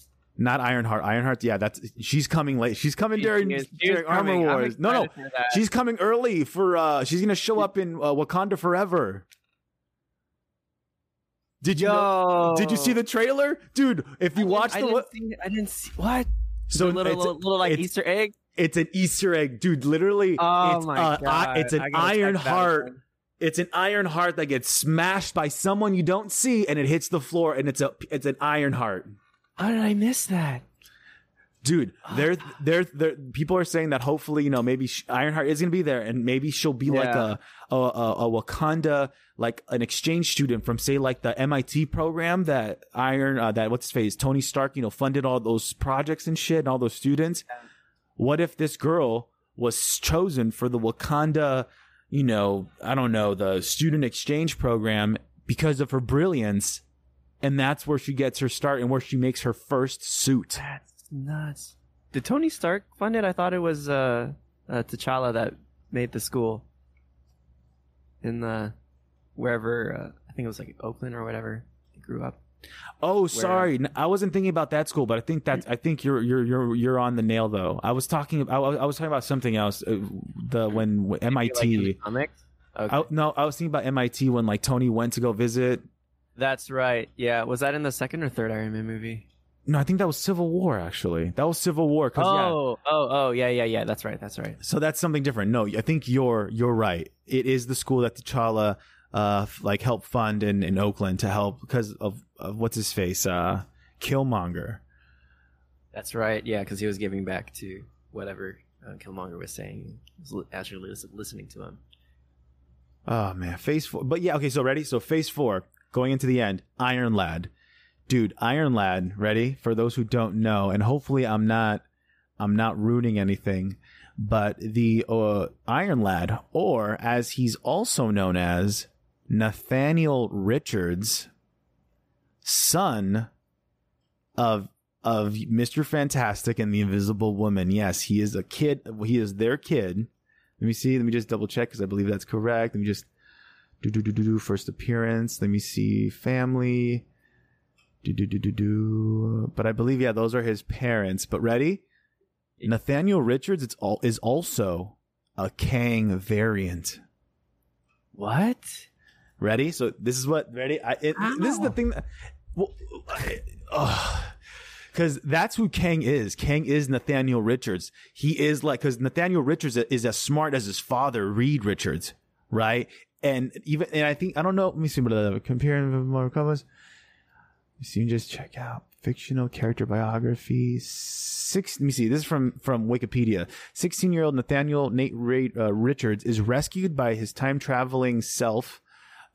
Not Ironheart. Ironheart, yeah, that's she's coming late. She's coming during, She is- she during Armor coming. I'm Wars. No, no, excited for that. she's coming early for. uh She's gonna show up in uh, Wakanda Forever. Did you? know- did you see the trailer, dude? If you watch I the, didn't, see, I didn't see what. so the little little, little like Easter egg. it's an Easter egg, dude. Literally, Oh it's my uh, god! I- it's an I Iron Heart. It's an Iron Heart that gets smashed by someone you don't see, and it hits the floor, and it's a it's an Iron Heart. How did I miss that? dude they're they're they're people are saying that hopefully you know maybe sh- ironheart is gonna be there and maybe she'll be like Yeah. a, a a a wakanda like an exchange student from say like the mit program that iron uh, that what's his face tony stark you know funded all those projects and shit and all those students what if this girl was chosen for the wakanda you know i don't know the student exchange program because of her brilliance and that's where she gets her start and where she makes her first suit That's nuts. Did Tony Stark fund it? I thought it was uh, uh T'Challa that made the school in the wherever uh, I think it was like Oakland or whatever he grew up. Oh, sorry. I wasn't thinking about that school, but I think that's. I think you're you're you're you're on the nail though. I was talking. I, was- I was talking about something else. uh, The when Like MIT. comics. Okay. I, no, I was thinking about MIT when like Tony went to go visit. That's right. Yeah, was that in the second or third Iron Man movie? No, I think that was Civil War. Actually, that was Civil War. 'cause, yeah. Oh, oh, oh, yeah, yeah, yeah. That's right. That's right. So that's something different. No, I think you're you're right. It is the school that T'Challa uh like help fund in in Oakland to help because of, of what's his face uh Killmonger. That's right. Yeah, because he was giving back to whatever uh, Killmonger was saying. He was li- actually listening to him. Oh man, phase four. But yeah, okay. So ready? So phase four, going into the end. Iron Lad, dude. Iron Lad. Ready? For those who don't know, and hopefully I'm not, I'm not ruining anything. But the uh, Iron Lad, or as he's also known as Nathaniel Richards, son of of Mister Fantastic and the Invisible Woman. Yes, he is a kid. He is their kid. Let me see. Let me just double check because I believe that's correct. Let me just do do do do do first appearance. Let me see family. Do do do do do. But I believe yeah, those are his parents. But ready? Nathaniel Richards. It's all is also a Kang variant. What? Ready? So this is what ready. I it, this is the thing. That, well, because that's who Kang is. Kang is Nathaniel Richards. He is like because Nathaniel Richards is as smart as his father, Reed Richards, right? And even and I think I don't know. Let me see comparing more covers. You see, just check out fictional character biography. Six. Let me see. This is from from Wikipedia. Sixteen year old Nathaniel Nate Ray, uh, Richards is rescued by his time traveling self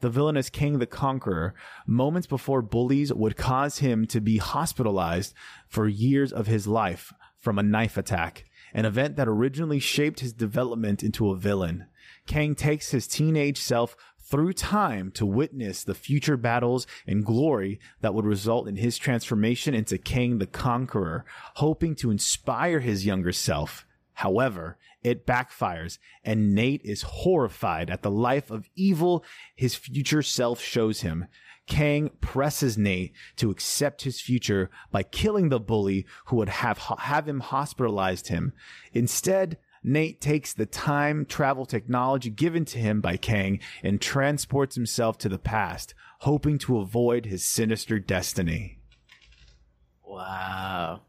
the villainous Kang the Conqueror, moments before bullies would cause him to be hospitalized for years of his life from a knife attack, an event that originally shaped his development into a villain. Kang takes his teenage self through time to witness the future battles and glory that would result in his transformation into Kang the Conqueror, hoping to inspire his younger self. However, it backfires, and Nate is horrified at the life of evil his future self shows him. Kang presses Nate to accept his future by killing the bully who would have have him hospitalized him. Instead, Nate takes the time travel technology given to him by Kang and transports himself to the past, hoping to avoid his sinister destiny. Wow.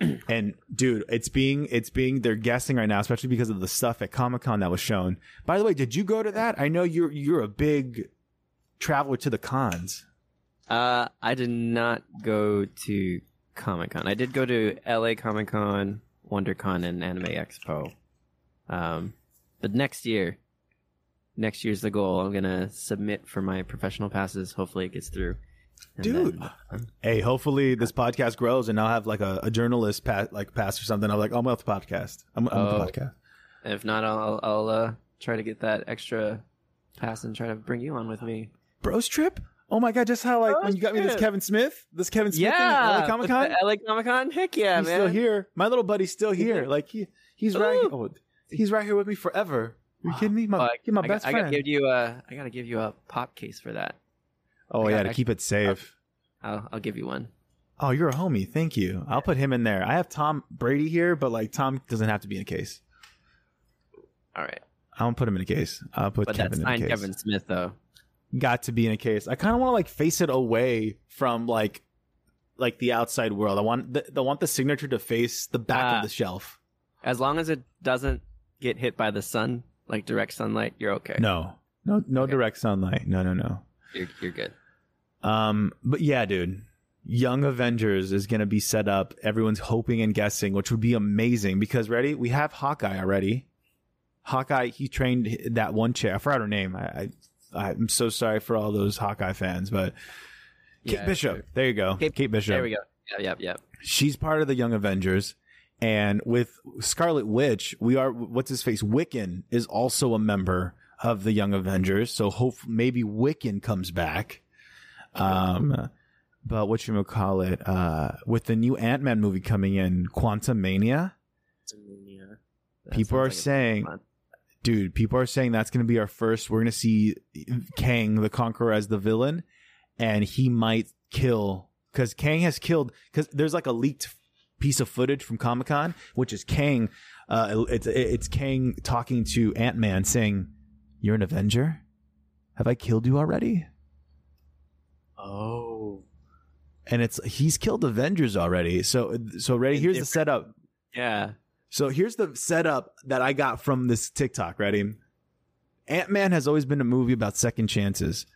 <clears throat> And dude, it's being it's being they're guessing right now, especially because of the stuff at Comic Con that was shown. By the way, did you go to that? I know you're you're a big traveler to the cons. Uh, I did not go to Comic Con. I did go to LA Comic Con, WonderCon, and Anime Expo. Um, but next year, next year's the goal. I'm gonna submit for my professional passes. Hopefully, it gets through. And Dude. then- Hey, hopefully this podcast grows and I'll have like a, a journalist pass, like pass or something. I'm like, oh, I'm off the podcast. I'm, I'm Oh. off the podcast. if not, I'll I'll uh, try to get that extra pass and try to bring you on with me. Bros trip? Oh my god! Just how like when you got me this. Kevin Smith, this Kevin Smith yeah, thing, Comic Con. LA Comic Con. Heck yeah, he's man. still here. My little buddy's still here. Like he he's right. Oh, he's right here with me forever. you kidding me? My, Oh, I, my I best got, I friend. gotta give you a I gotta give you a pop case for that. oh I yeah, got- to I- keep it safe. I'll I'll give you one. Oh, you're a homie. Thank you. I'll put him in there. I have Tom Brady here, but like Tom doesn't have to be in a case. All right, I won't put him in a case. I'll put but Kevin that's in a case. Kevin Smith though. Got to be in a case. I kind of want to like face it away from like like the outside world. I want the, I want the signature to face the back Ah. of the shelf. As long as it doesn't get hit by the sun, like direct sunlight, you're okay. No, no, no Okay. direct sunlight. No, no, no. you're you're good. Um, but yeah, dude, Young Avengers is gonna be set up. Everyone's hoping and guessing, which would be amazing because ready, we have Hawkeye already. Hawkeye, he trained that one chick. I forgot her name. I, I I'm so sorry for all those Hawkeye fans, but Kate Yeah, Bishop. sure. There you go. Kate- Kate Bishop. There we go. Yeah, yeah, yeah. She's part of the Young Avengers. And with Scarlet Witch, we are what's his face? Wiccan is also a member of the Young Avengers. So hope maybe Wiccan comes back. Um but what you call it? Uh with the new Ant Man movie coming in, Quantumania. People are like saying- dude, people are saying that's gonna be our first. We're gonna see Kang the Conqueror as the villain, and he might kill because Kang has killed because there's like a leaked piece of footage from Comic Con, which is Kang. Uh, it's it's Kang talking to Ant Man, saying, "You're an Avenger. Have I killed you already?" Oh. And it's he's killed Avengers already. So so ready. Here's the setup. Yeah. So Here's the setup that I got from this TikTok. Ready? Ant Man has always been a movie about second chances.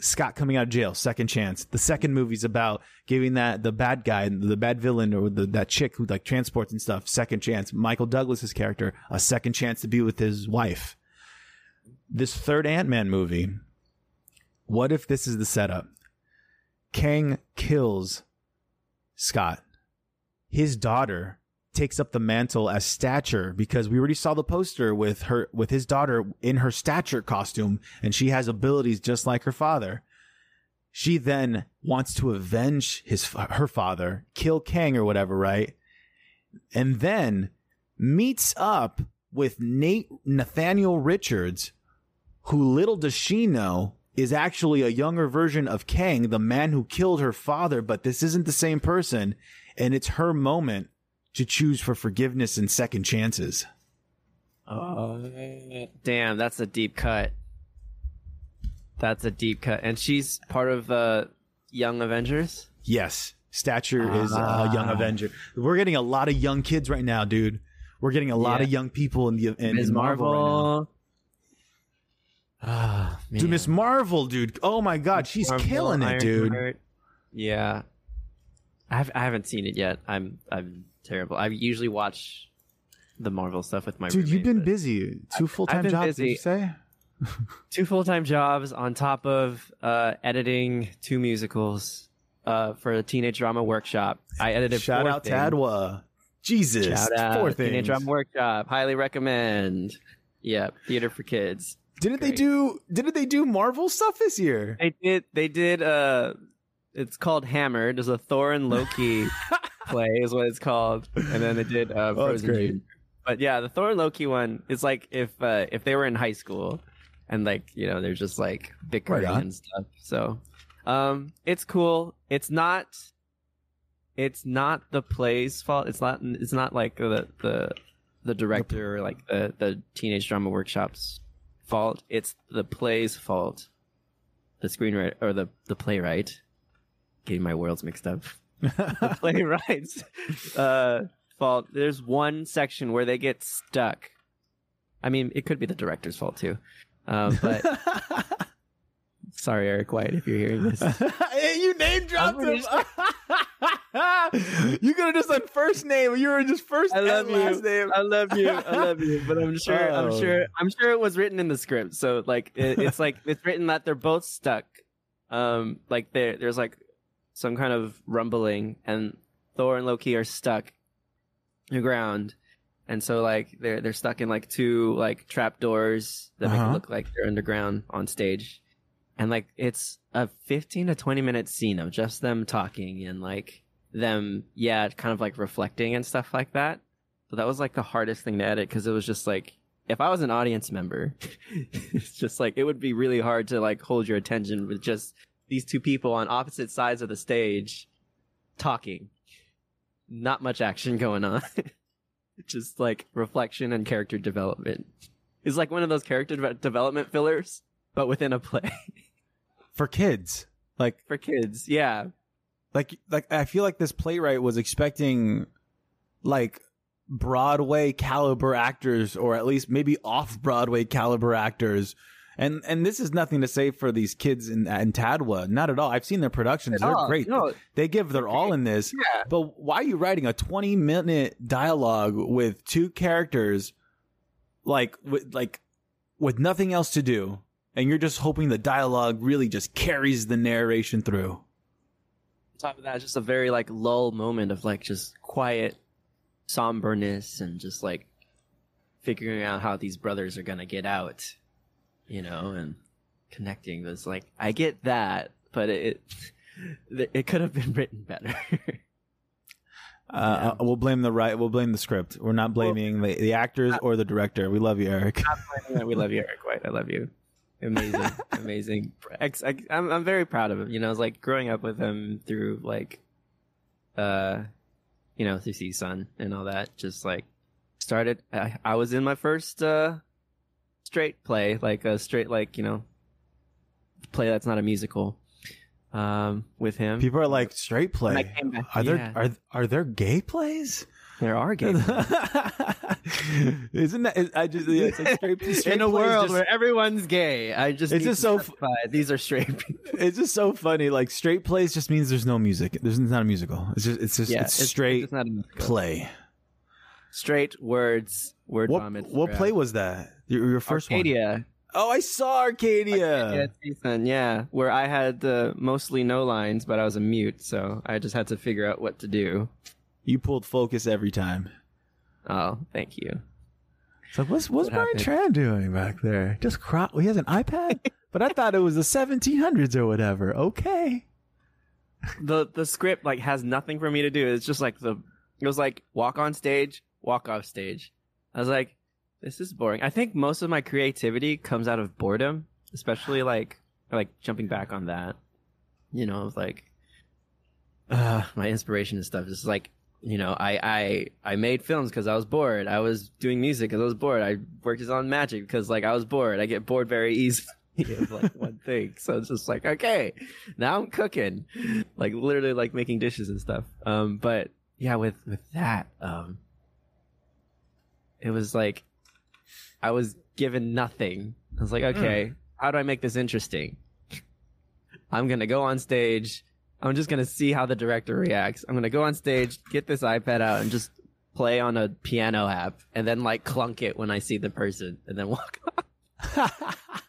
Scott coming out of jail, second chance. The second movie's about giving that the bad guy, the bad villain, or the, that chick who like transports and stuff, second chance. Michael Douglas's character, a second chance to be with his wife. This third Ant Man movie, what if this is the setup? Kang kills Scott. His daughter takes up the mantle as stature because we already saw the poster with her with his daughter in her stature costume and she has abilities just like her father. She then wants to avenge his her father, kill Kang or whatever, right? And then meets up with Nate Nathaniel Richards, who little does she know is actually a younger version of Kang, the man who killed her father, but this isn't the same person and it's her moment to choose for forgiveness and second chances. Oh, damn, that's a deep cut. That's a deep cut, and she's part of uh, Young Avengers. Yes, Stature is a young Avenger. We're getting a lot of young kids right now, dude. We're getting a lot Yeah. of young people in the in, Ms. in Marvel. right now. Marvel. Ah, Dude. Miss Marvel, dude. Oh my God, she's Marvel, killing it, dude. Ironheart. Yeah, I, have, I haven't seen it yet. I'm I'm terrible. I usually watch the Marvel stuff with my Dude, you've been busy. Two full time jobs, did busy. you say? <laughs> two full time jobs on top of uh, editing two musicals uh, for a teenage drama workshop. I edited. Shout out things. Adwa. Jesus, Shout out four Teenage. Drama Workshop. Highly recommend. Yeah, theater for kids. Didn't they do? Didn't they do Marvel stuff this year? They did. They did. Uh, it's called Hammered. There's a Thor and Loki <laughs> play, is what it's called. And then they did uh, Oh, Frozen. great. Junior. But yeah, the Thor and Loki one is like if uh, if they were in high school, and like you know they're just like bickering Right and stuff. So, um, it's cool. It's not. It's not the play's fault. It's not. It's not like the the the director or like the the teenage drama workshops fault. It's the play's fault. The screenwriter or the the playwright. Getting my worlds mixed up. The <laughs> playwright's uh, fault. There's one section where they get stuck. I mean, it could be the director's fault too. Um, but <laughs> sorry, Eric White, if you're hearing this. <laughs> hey, you name dropped him. you could have just done first name. You were just first I love and last you. name. I love you. I love you. But I'm sure. I'm Oh. sure. I'm sure it was written in the script. So like, it, it's like it's written that they're both stuck. Um, like there, there's like some kind of rumbling, and Thor and Loki are stuck in the ground, and so like they're they're stuck in like two like trap doors that make Uh-huh. it look like they're underground on stage, and like it's a 15 to 20 minute scene of just them talking and like them yeah kind of like reflecting and stuff like that. So that was like the hardest thing to edit because it was just like if i was an audience member <laughs> it's just like it would be really hard to like hold your attention with just these two people on opposite sides of the stage talking. Not much action going on. <laughs> Just like reflection and character development. It's like one of those character de- development fillers but within a play. <laughs> For kids, like for kids yeah. like like I feel like this playwright was expecting like Broadway caliber actors or at least maybe off Broadway caliber actors. And and this is nothing to say for these kids in in Tadwa. Not at all. I've seen their productions. They're all. great. No. They give their all in this. Yeah. But why are you writing a 20 minute dialogue with two characters like with like with nothing else to do and you're just hoping the dialogue really just carries the narration through? on top of that, just a very like lull moment of like just quiet somberness and just like figuring out how these brothers are gonna get out, you know, and connecting. It's like I get that, but it it, could have been written better. <laughs> Uh, uh, we'll blame the right. We'll blame the script. We're not blaming the, the actors or the director. We love you, Eric. we love you, Eric White. I love you. Amazing, <laughs> amazing. Ex- I, I'm I'm very proud of him. You know, it's like growing up with him through like, uh, you know, through CSUN and all that. Just like started. I, I was in my first uh straight play, like a straight like you know play that's not a musical. Um, with him. People are like straight play. back- Are there yeah. are are there gay plays? There are gay. <laughs> Isn't that? I just yeah, it's like straight, <laughs> straight in a world just- where everyone's gay. I just It's just so specify these are straight people. <laughs> it's just so funny. Like straight plays just means there's no music. There's it's not a musical. It's just it's just Yeah, it's, straight It's not a play. Straight words, word What vomits. what play was that? Your, your first one. Arcadia. Oh, I saw Arcadia. Arcadia season, yeah, where I had uh, mostly no lines, but I was a mute, so I just had to figure out what to do. You pulled focus every time. Oh, thank you. Like what's what's What Brian happened? Tran doing back there? Just cro- he has an iPad, <laughs> but I thought it was the 1700s or whatever. Okay. the The script like has nothing for me to do. It's just like the it was like walk on stage, walk off stage. I was like, this is boring. I think most of my creativity comes out of boredom, especially like like jumping back on that. You know, of like uh, my inspiration and stuff is like you know I I I made films because I was bored. I was doing music because I was bored. I worked on magic because like I was bored. I get bored very easily <laughs> of like one <laughs> thing. So it's just like okay, now I'm cooking, like literally like making dishes and stuff. Um, but yeah, with with that, um, it was like I was given nothing. I was like, hmm. okay, how do I make this interesting? I'm gonna go on stage. I'm just gonna see how the director reacts. I'm gonna go on stage, get this iPad out, and just play on a piano app, and then like clunk it when I see the person, and then walk <laughs> off.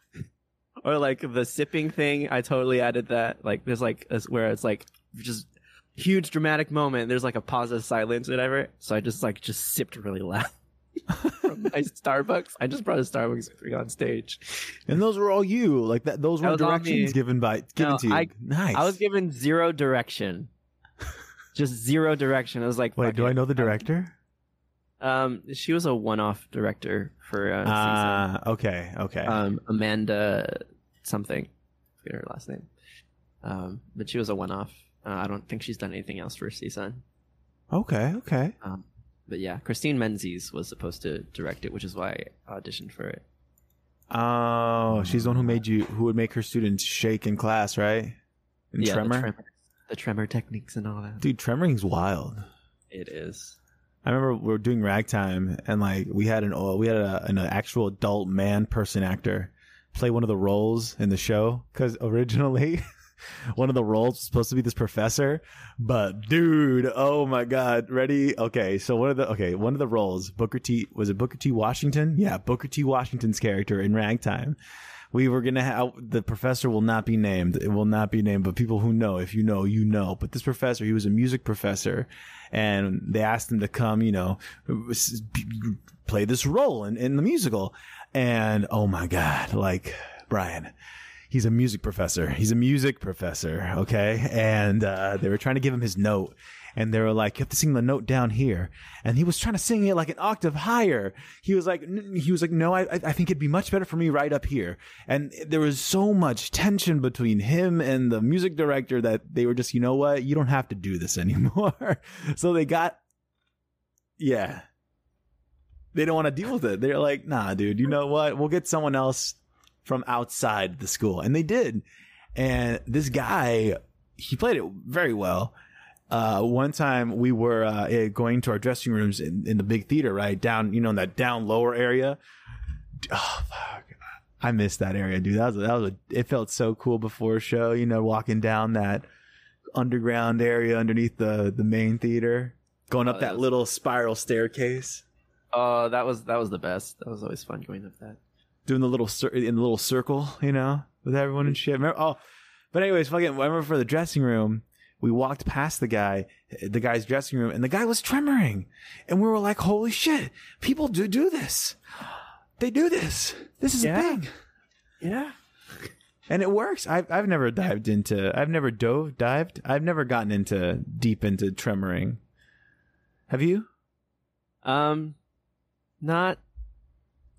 or like the sipping thing, I totally added that. Like there's like a, where it's like just huge dramatic moment. There's like a pause of silence, whatever. So I just like just sipped really loud. From my <laughs> Starbucks, I just brought a Starbucks with me on stage. And those were all you. Like that. Those were directions given by given No, to you. I- nice. I was given zero direction. Just zero direction. I was like, Wait, do I know the director? Um, she was a one-off director for uh, Ah, okay, okay. Um, Amanda something. I forget her last name. Um, but she was a one-off. Uh, I don't think she's done anything else for season. okay, okay. Um, but yeah, Christine Menzies was supposed to direct it, which is why I auditioned for it. Oh, she's the one who made you, who would make her students shake in class, right? And yeah, tremor. The tremor, the tremor techniques and all that. Dude, tremoring's wild. It is. I remember we were doing ragtime, and like we had an we had a, an actual adult man person actor play one of the roles in the show because originally <laughs> one of the roles was supposed to be this professor, but dude, oh my god, ready? Okay, so one of the okay one of the roles Booker T was it Booker T Washington? Yeah, Booker T Washington's character in ragtime. We were gonna have the professor will not be named. It will not be named, but people who know, if you know, you know. But this professor, he was a music professor, and they asked him to come, you know, play this role in, in the musical. And oh my God, like Brian, he's a music professor. He's a music professor. Okay. And, uh, they were trying to give him his note and they were like, you have to sing the note down here. And he was trying to sing it like an octave higher. He was like, he was like, no, I, I think it'd be much better for me right up here. And there was so much tension between him and the music director that they were just, you know what? You don't have to do this <laughs> anymore. so they got, yeah. They don't want to deal with it. They're like, nah, dude, you know what? We'll get someone else from outside the school. And they did. And this guy, he played it very well. Uh, one time we were uh, eh, going to our dressing rooms in, in the big theater, right down, you know, in that down lower area. Oh fuck, I missed that area, dude. That was that was a, it felt so cool before a show, you know, walking down that underground area underneath the the main theater, going up Oh, that that was- little spiral staircase, Oh, that was that was the best. That was always fun going up that. Doing the little cir- in the little circle, you know, with everyone and shit. Remember, oh, but anyways, fucking, I remember for the dressing room, we walked past the guy, the guy's dressing room, and the guy was tremoring, and we were like, "Holy shit! People do do this. They do this. This is Yeah. a thing." Yeah. and it works. I've I've never dived into. I've never dove dived. I've never gotten into deep into tremoring. Have you? Um, not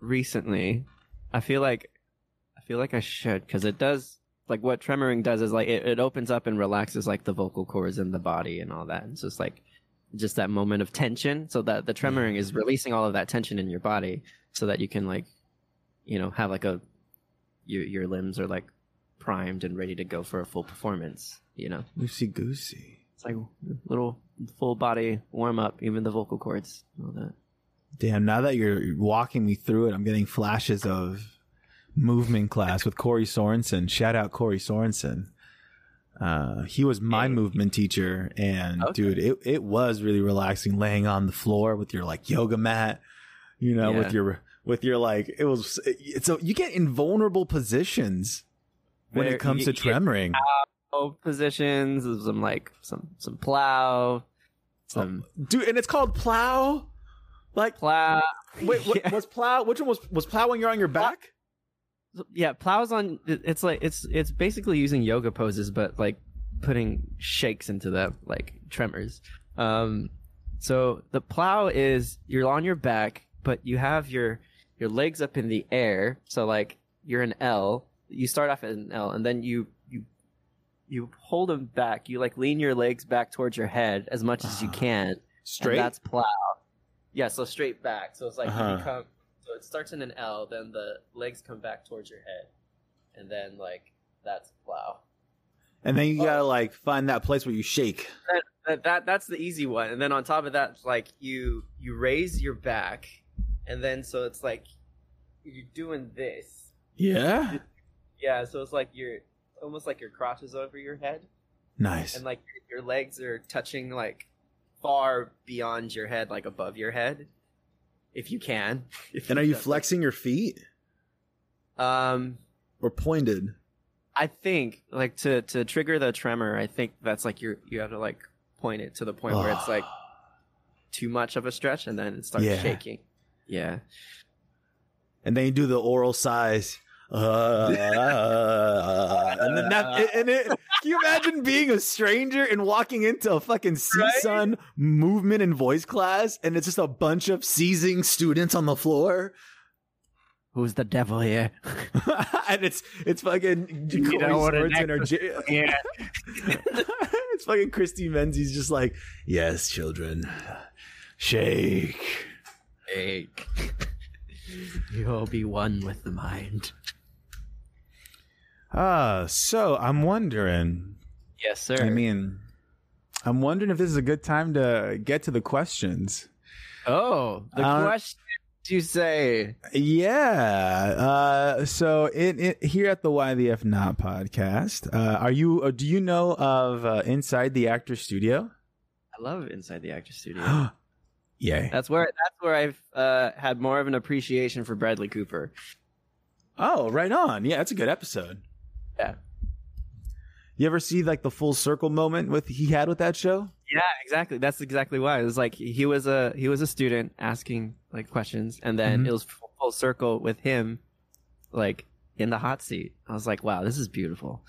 recently. I feel like I feel like I should because it does like what tremoring does is like it, it opens up and relaxes like the vocal cords and the body and all that. And so it's like just that moment of tension. So that the tremoring is releasing all of that tension in your body so that you can like you know have like a your your limbs are like primed and ready to go for a full performance. You know, Loosey goosey. it's like little full body warm up, even the vocal cords, all that. Damn, now that you're walking me through it, I'm getting flashes of movement class with Corey Sorensen. Shout out Corey Sorensen. Uh, he was my Hey. movement teacher, and Okay. dude, it it was really relaxing laying on the floor with your like yoga mat, you know, with your with your like it was it's a, you get invulnerable positions when it comes you- to tremoring. Oh, positions, some like some some plow, some Dude, and it's called plow. Like plow. wait, what, <laughs> yeah. was plow? Which one was was plow when you're on your back? yeah, plows on. It's like it's it's basically using yoga poses, but like putting shakes into them, like tremors. Um, so the plow is you're on your back, but you have your your legs up in the air. So like you're an L. You start off at an L, and then you you you hold them back. You like lean your legs back towards your head as much as you Ah. can. and Straight. that's plow. Yeah, so straight back. So it's like Uh-huh. you become. So it starts in an L, then the legs come back towards your head, and then like that's plow. and then you Oh. gotta like find that place where you shake. That, that, that that's the easy one, and then on top of that, like you you raise your back, and then so it's like you're doing this. Yeah. Yeah, so it's like you're almost like your crotch is over your head, Nice. and like your legs are touching like far beyond your head, like above your head, if you can. <laughs> If And are you flexing your feet Um, or pointed? I think like to to trigger the tremor, I think that's like you you have to like point it to the point where it's like <sighs> too much of a stretch, and then it starts Yeah. shaking. Yeah, and then you do the oral size. Uh, <laughs> <laughs> and then that, and it, can you imagine being a stranger and walking into a fucking CSUN movement and voice class, and it's just a bunch of seizing students on the floor, who's the devil here? <laughs> and it's it's fucking Corey know what an Sorensen or J- <laughs> yeah, it's fucking Christy Menzies just like, yes, children, shake. shake. <laughs> You'll be one with the mind. Ah, so I'm wondering. Yes, sir. I mean, I'm wondering if this is a good time to get to the questions. oh, the Uh, question you say? Yeah. Uh, so it, it here at the Why the F Not podcast, uh, are you? Uh, do you know of uh, Inside the Actor Studio? I love Inside the Actor Studio. <gasps> Yay! That's where that's where I've uh, had more of an appreciation for Bradley Cooper. Oh, right on. Yeah, that's a good episode. Yeah. You ever see like the full circle moment with he had with that show? Yeah, exactly. That's exactly why. It was like he was a he was a student asking like questions, and then Mhm. it was full, full circle with him, like in the hot seat. I was like, wow, this is beautiful.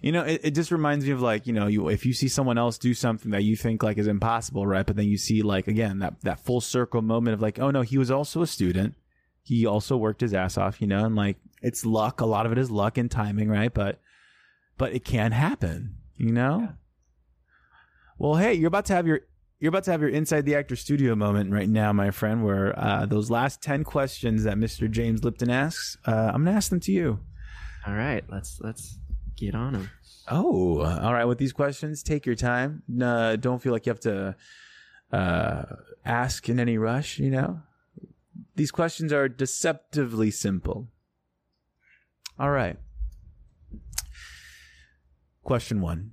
You know, it, it just reminds me of like, you know, you if you see someone else do something that you think like is impossible, right? But then you see like again that that full circle moment of like, oh no, he was also a student. He also worked his ass off, you know, and like it's luck. A lot of it is luck and timing, right? But but it can happen, you know. Yeah. Well, hey, you're about to have your you're about to have your inside the actor studio moment right now, my friend. Where uh, those last ten questions that Mr. James Lipton asks, uh, I'm gonna ask them to you. All right, let's let's get on them. Oh, all right. With these questions, take your time. Uh, don't feel like you have to uh, ask in any rush. You know, these questions are deceptively simple. All right. Question one: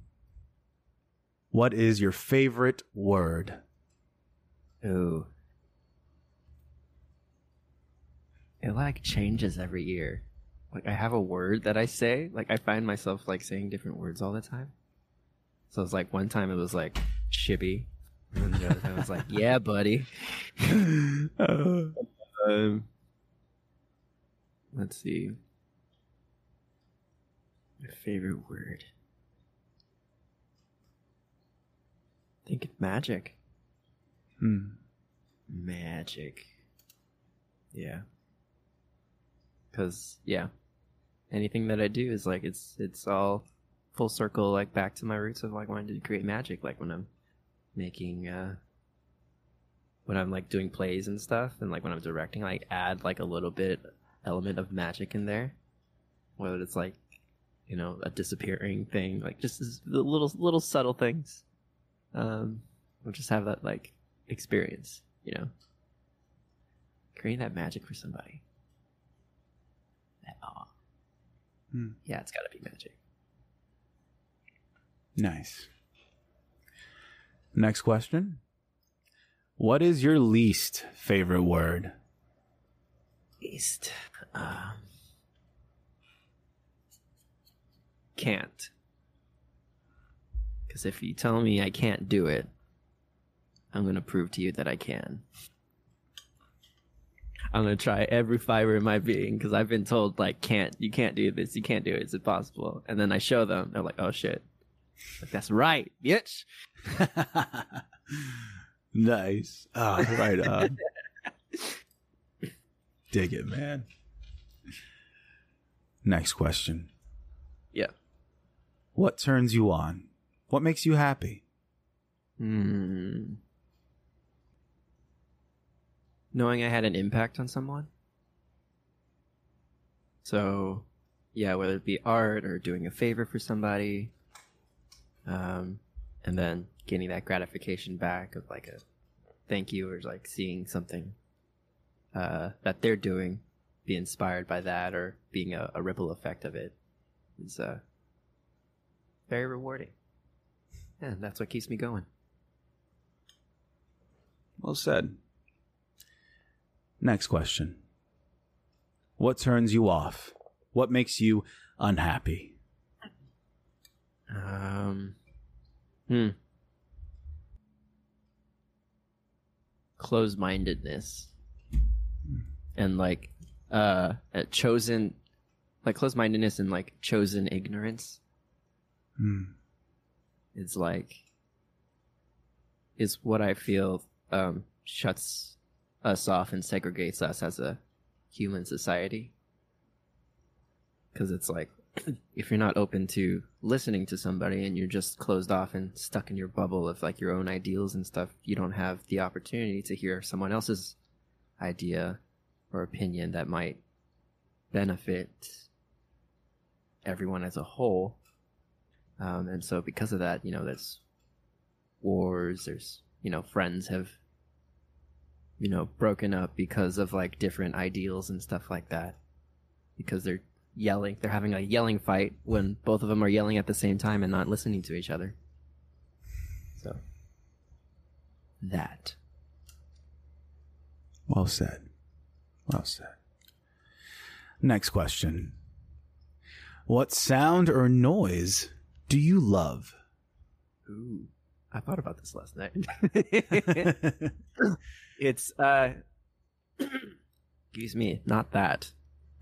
What is your favorite word? Ooh. It like changes every year. Like I have a word that I say. Like I find myself like saying different words all the time. So it's like one time it was like shibby. And then the other time it was like, yeah, buddy. Uh, <laughs> Um, let's see. My favorite word. I think it's magic. hmm. Magic. Yeah. Cause yeah, anything that I do is like it's it's all full circle like back to my roots of like wanting to create magic. Like when I'm making uh when I'm like doing plays and stuff, and like when I'm directing, like add like a little bit element of magic in there. Whether it's like you know a disappearing thing, like just this little little subtle things. Um, we'll just have that like experience, you know, creating that magic for somebody. That awe. Hmm. Yeah, it's got to be magic. Nice. Next question. What is your least favorite word? Least. Um, can't. Because if you tell me I can't do it, I'm going to prove to you that I can. I'm going to try every fiber in my being because I've been told, like, can't, you can't do this, you can't do it, it's impossible. And then I show them, they're like, oh shit. Like, that's right, bitch. <laughs> nice. Oh, right on. Dig it, man. Next question. Yeah. What turns you on? What makes you happy? Hmm. Knowing I had an impact on someone. So, yeah, whether it be art or doing a favor for somebody, um, and then getting that gratification back of like a thank you or like seeing something uh, that they're doing, be inspired by that or being a, a ripple effect of it is uh, very rewarding. And that's what keeps me going. Well said. Next question. What turns you off? What makes you unhappy? Um, hmm. Closed mindedness. And like, uh, chosen, like closed mindedness and like chosen ignorance Hmm. is like, is what I feel, um, shuts us off and segregates us as a human society. Cause it's like, if you're not open to listening to somebody and you're just closed off and stuck in your bubble of like your own ideals and stuff, you don't have the opportunity to hear someone else's idea or opinion that might benefit everyone as a whole. Um, and so because of that, you know, there's wars, there's, you know, friends have, you know, broken up because of like different ideals and stuff like that. Because they're yelling. They're having a yelling fight when both of them are yelling at the same time and not listening to each other. So that. Well said. Well said. Next question. What sound or noise do you love? Ooh. I thought about this last night. <laughs> <laughs> it's uh <clears throat> excuse me, not that.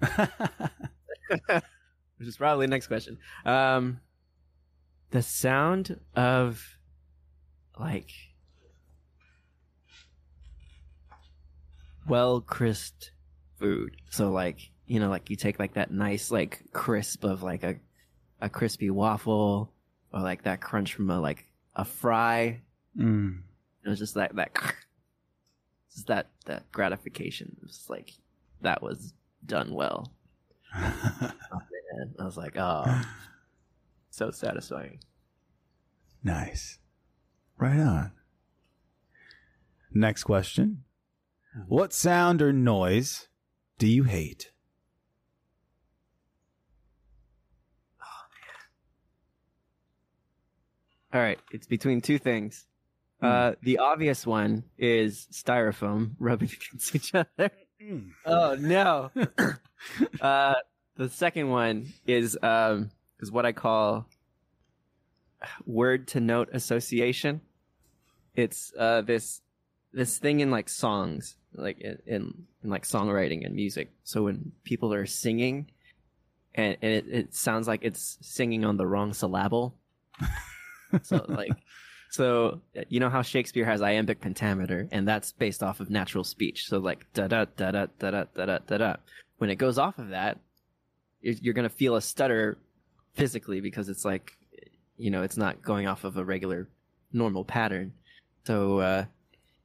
<laughs> Which is probably the next question. Um the sound of like well crisped food. So like you know, like you take like that nice like crisp of like a a crispy waffle or like that crunch from a like a fry. Mm. It was just that that <laughs> just that that gratification. It was like that was done well. Oh, man. I was like, oh, so satisfying. nice. Right on. Next question. What sound or noise do you hate? All right, it's between two things. Uh, the obvious one is styrofoam rubbing <laughs> against each other. <laughs> Oh no. <laughs> uh, the second one is um is what I call word to note association. It's uh this this thing in like songs, like in, in, in like songwriting and music. So when people are singing, and, and it, it sounds like it's singing on the wrong syllable. <laughs> so like so you know how Shakespeare has iambic pentameter, and that's based off of natural speech. So like da da da da da da da da da da. When it goes off of that, you're, you're gonna feel a stutter physically because it's like, you know, it's not going off of a regular normal pattern. So uh,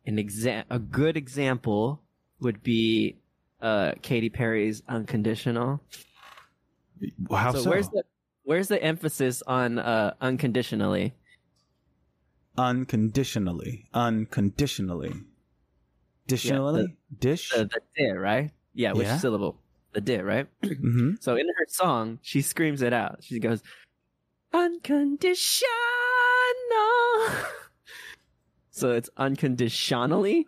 an exa- a good example would be uh, Katy Perry's "Unconditional." How so? so where's the where's the emphasis on uh, unconditionally? Unconditionally, unconditionally, additionally, dish. The, the di, right? Yeah, which Yeah. syllable? The di, right? <clears throat> hmm So in her song, she screams it out. She goes, unconditional. <laughs> so it's unconditionally,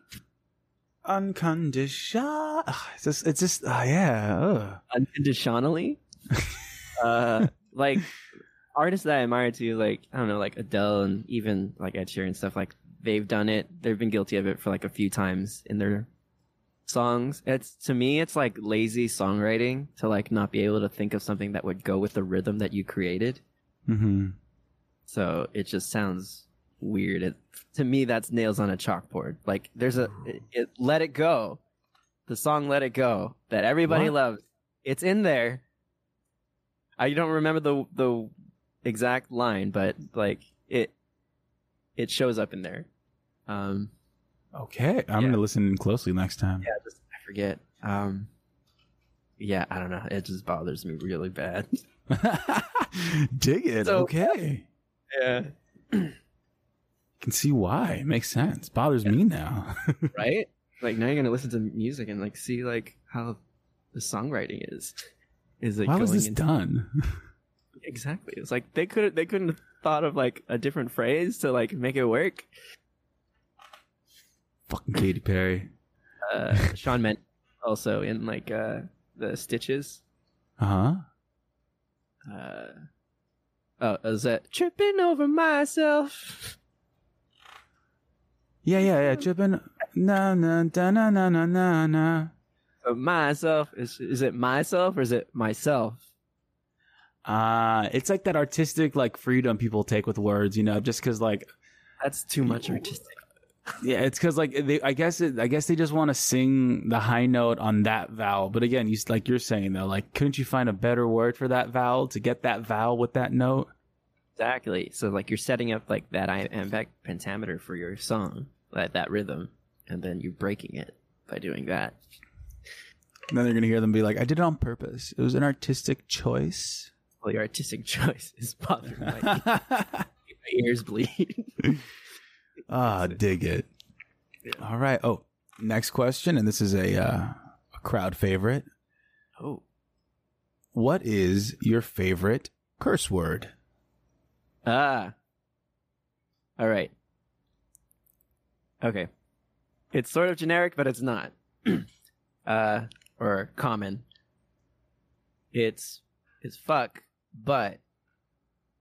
Unconditional. It's just, it's just, ah, yeah. ugh. unconditionally. <laughs> uh, like artists that I admire too, like I don't know, like Adele and even like Ed Sheeran and stuff. Like they've done it. They've been guilty of it for like a few times in their songs. It's to me, it's like lazy songwriting to like not be able to think of something that would go with the rhythm that you created. Mhm. So it just sounds weird. It, to me, that's nails on a chalkboard. Like there's a it, it- let it go, the song "Let It Go" that everybody What? loves. It's in there. I don't remember the the exact line, but like it it shows up in there. Um, Okay, I'm Yeah. gonna listen closely next time. yeah, just I forget. Um, yeah, I don't know. It just bothers me really bad. <laughs> Dig it. So- okay, Yeah. <clears throat> can see why. It Makes sense. Bothers me now. <laughs> right? Like now you're gonna listen to music and like see like how the songwriting is. Is it why was this into- done? <laughs> exactly? It's like they could they couldn't have thought of like a different phrase to like make it work. Fucking Katy Perry. Uh, <laughs> Shawn Mendes also in like uh the Stitches. Uh huh. Uh, oh, is that tripping over myself? Yeah, yeah, yeah. Tripping. Na na na na na na na. So myself is is it myself or is it myself? Uh it's like that artistic like freedom people take with words, you know, just because like That's too much artistic. yeah, it's because like they, I guess it, I guess they just want to sing the high note on that vowel. But again, you like you're saying though, like couldn't you find a better word for that vowel to get that vowel with that note? Exactly. So like you're setting up like that iambic pentameter for your song, that that rhythm, and then you're breaking it by doing that. And then they're gonna hear them be like, "I did it on purpose. It was an artistic choice." Well, your artistic <laughs> choice is bothering my, my ears bleed. <laughs> Ah, dig it. All right. Oh, next question, and this is a uh, a crowd favorite. oh, What is your favorite curse word? ah. All right. Okay. It's sort of generic, but it's not. <clears throat> uh, or common. It's it's fuck, but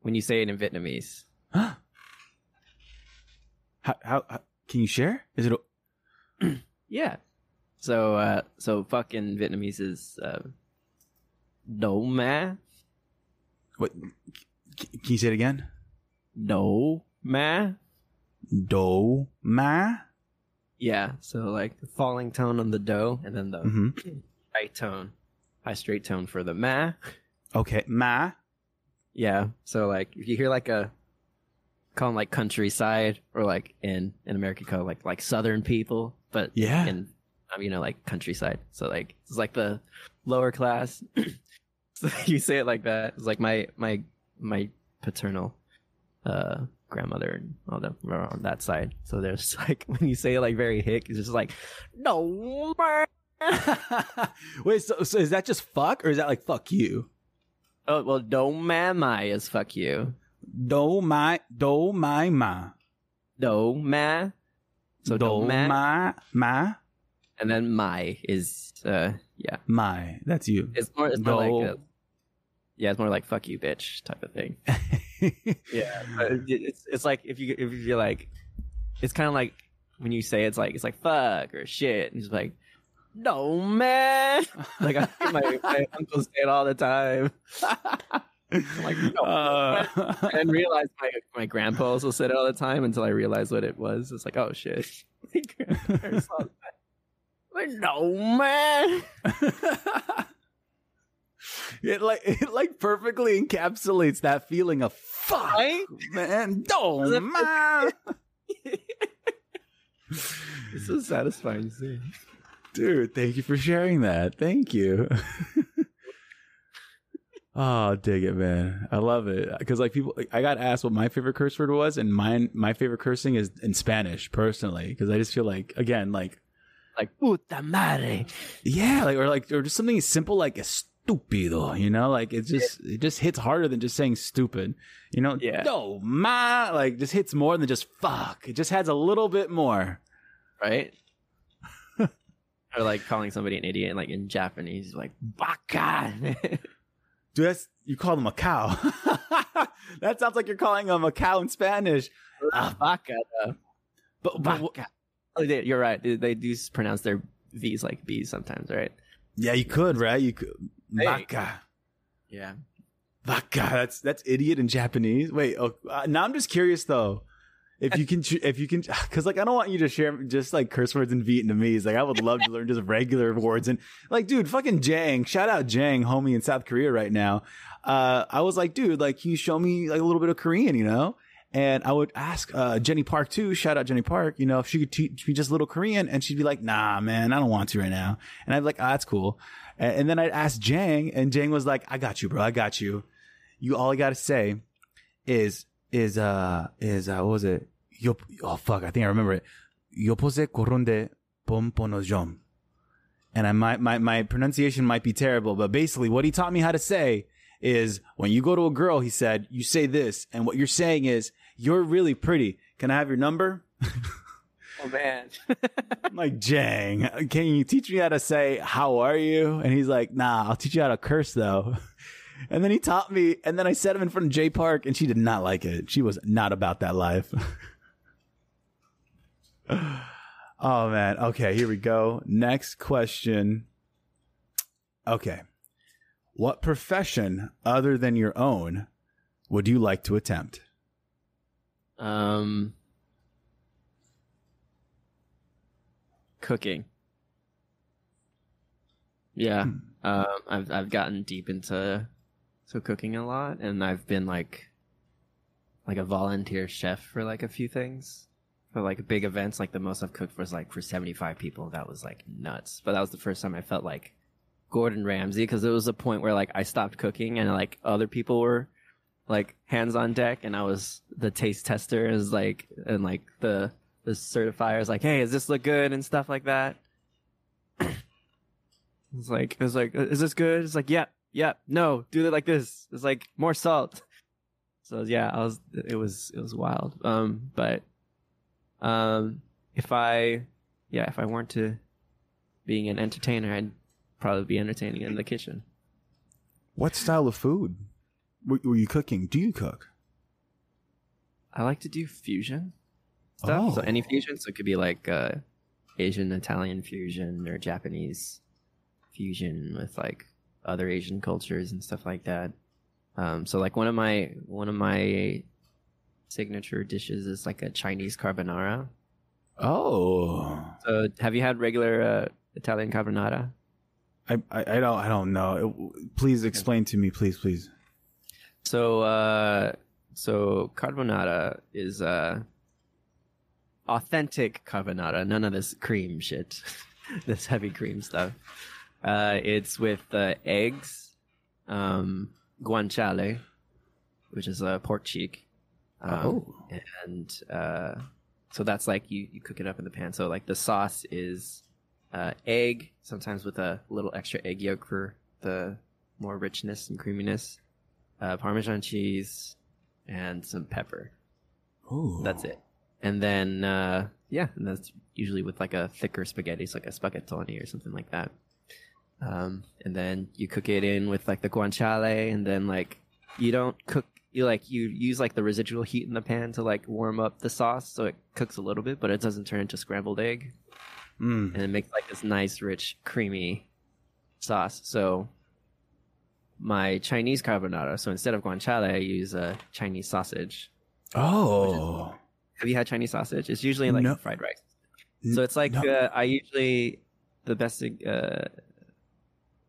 when you say it in Vietnamese, <gasps> how, how, how can you share? Is it? A, <clears throat> Yeah. So uh so fuck in Vietnamese is uh no ma. what? c- Can you say it again? No ma. Do ma. Yeah. So like the falling tone on the do and then the hmm <clears throat> high tone. High straight tone for the ma. Okay, ma. Yeah. So like if you hear like a call them like countryside or like in in America call like like southern people, but Yeah. in um, you know like countryside. So like it's like the lower class. <coughs> so you say it like that. It's like my my my paternal uh grandmother and all them are on that side. So there's <laughs> like when you say it like very hick, it's just like no. <laughs> Wait, so, so is that just fuck, or is that like fuck you? Oh well, my is fuck you. Do my do my ma. Do ma. So do do ma. ma ma and then my is uh yeah my. That's you. it's more it's more like a, yeah it's more like fuck you bitch type of thing <laughs> yeah but it's it's like if you if you're like it's kind of like when you say it's like it's like fuck or shit and he's like no man. <laughs> Like I hear my, my uncle say it all the time. Like, no, Uh, and realize my my grandpa also said it all the time until I realized what it was. It's like oh shit. <laughs> Like no man. <laughs> It like it like perfectly encapsulates that feeling of fuck, Right? man. no man. it's so satisfying to see. Dude, thank you for sharing that. Thank you. <laughs> Oh, dig it, man! I love it because like people, I got asked what my favorite curse word was, and mine, my favorite cursing is in Spanish, personally, because I just feel like, again, like, Like puta madre. yeah, like or like or just something simple like estúpido, you know, like it just it just hits harder than just saying stupid, you know. Yeah. No, ma, like just hits more than just fuck. It just has a little bit more. right? Or like calling somebody an idiot, like in Japanese, like baka. <laughs> Dude, that's you call them a cow. <laughs> that sounds like you're calling them a cow in Spanish. Baka. But, but Baka. Oh, they- You're right. They, they do pronounce their V's like B's sometimes, right? yeah, you could, right? You could. Hey. Baka. Yeah. Baka. That's that's idiot in Japanese. Wait, oh, uh, now I'm just curious though. If you can, if you can, because like I don't want you to share just like curse words in Vietnamese. Like I would love to learn just regular words and like, dude, fucking Jang. Shout out Jang, homie in South Korea right now. Uh, I was like, dude, like, can you show me like a little bit of Korean, you know? And I would ask uh, Jenny Park too. Shout out Jenny Park. You know, if she could teach me just a little Korean, and she'd be like, "Nah, man, I don't want to right now." And I'd be like, "Ah, that's cool." And, and then I'd ask Jang, and Jang was like, "I got you, bro. I got you. You all I got to say is is uh is uh what was it? Yo, oh fuck, I think I remember it. Yo pose coronde pomponojom. And I might my my pronunciation might be terrible, but basically what he taught me how to say is when you go to a girl, he said, you say this, and what you're saying is, you're really pretty. Can I have your number? <laughs> Oh man. <laughs> I'm like, Jang, can you teach me how to say, how are you? And he's like, nah, I'll teach you how to curse though. <laughs> And then he taught me, and then I set him in front of Jay Park, and she did not like it. She was not about that life. <laughs> oh man. Okay, here we go. Next question. Okay. What profession other than your own would you like to attempt? um. Cooking. Yeah. Hmm. Um. I've I've gotten deep into so cooking a lot, and I've been like like a volunteer chef for like a few things for like big events. Like the most I've cooked was like for seventy five people. That was like nuts. But that was the first time I felt like Gordon Ramsay because it was a point where like I stopped cooking and like other people were like hands on deck and I was the taste tester is like and like the the certifier is like, hey, does this look good and stuff like that. <clears throat> It's like it's like, is this good? It's like, yeah, yeah, no, do it like this. It's like more salt. So yeah, I was it was it was wild. Um, but um, if I yeah, if I weren't to being an entertainer, I'd probably be entertaining in the kitchen. What style of food were, you cooking? Do you cook? I like to do fusion stuff. So Oh. any fusion, so it could be like uh, Asian Italian fusion or Japanese fusion with like other Asian cultures and stuff like that. Um, so like one of my one of my signature dishes is like a Chinese carbonara. Oh, So have you had regular uh, Italian carbonara? I, I I don't I don't know. It- please explain to me, please, please. So uh so carbonara is uh authentic carbonara, none of this cream shit. <laughs> this heavy cream stuff. Uh it's with uh, eggs, um guanciale, which is a pork cheek. Um, Oh. and uh so that's like you you cook it up in the pan. So like the sauce is uh egg, sometimes with a little extra egg yolk for the more richness and creaminess uh, Parmesan cheese, and some pepper. Ooh. That's it. And then, uh, yeah, and that's usually with like a thicker spaghetti, so like a spaghettoni or something like that. Um, and then you cook it in with like the guanciale, and then like you don't cook. You like you use like the residual heat in the pan to like warm up the sauce, so it cooks a little bit, but it doesn't turn into scrambled egg Mm. and it makes like this nice, rich, creamy sauce. So my Chinese carbonara. So instead of guanciale, I use a Chinese sausage. Oh. Have you had Chinese sausage? It's usually like No. fried rice. So it's like no. uh, I usually the best. Uh,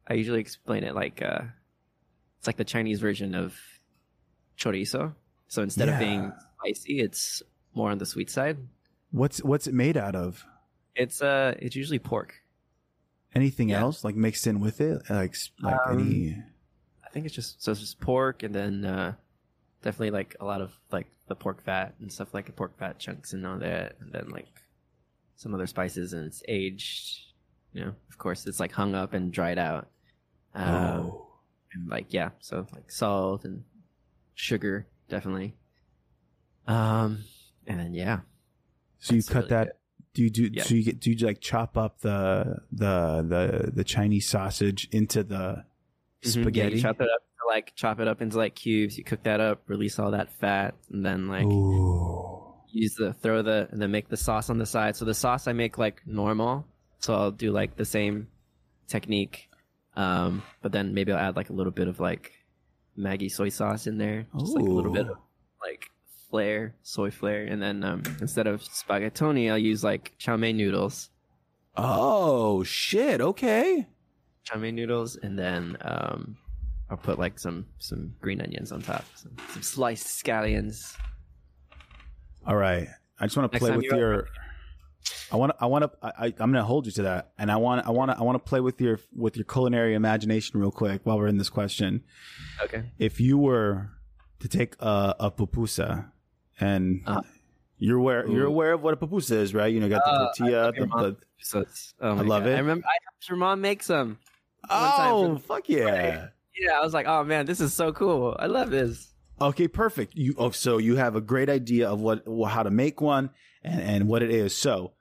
I usually explain it like uh, it's like the Chinese version of chorizo. So instead of being Yeah. spicy, it's more on the sweet side. What's what's it made out of? It's uh, it's usually pork. Anything Yeah. else like mixed in with it? Like like Um, any? I think it's just so it's just pork and then uh, definitely like a lot of like the pork fat and stuff like the pork fat chunks and all that, and then like some other spices and it's aged. You know, of course, it's like hung up and dried out. Um, oh. and like yeah, so like salt and sugar definitely. Um, and then yeah, So you cut really that. good. Do you do? Yeah. So you get? Do you like chop up the the the the Chinese sausage into the Mhm, yeah, spaghetti? you chop it up, like chop it up into like cubes. You cook that up, release all that fat, and then like Ooh. use the throw the and then make the sauce on the side. So the sauce I make like normal. So I'll do like the same technique, um, but then maybe I'll add like a little bit of like Maggi soy sauce in there, just like a little bit of like flair, soy flair, and then um, instead of spaghettoni, I'll use like chow mein noodles, Oh shit! Okay. chow mein noodles, and then um, I'll put like some some green onions on top, some, some sliced scallions. All right. I just want to play with your. I want to. I want to. I, I- I'm going to hold you to that, and I want. I want to. I want to play with your with your culinary imagination real quick while we're in this question. Okay. If you were to take a, a pupusa, and Uh-huh. you're aware you're aware of what a pupusa is, right? You know, got the Uh, tortilla. your The, the, oh I love God. it. I remember I helped your mom make some. oh, fuck yeah! Yeah, I was like, oh man, this is so cool. I love this. Okay, perfect. You oh, so you have a great idea of what how to make one and and what it is. So,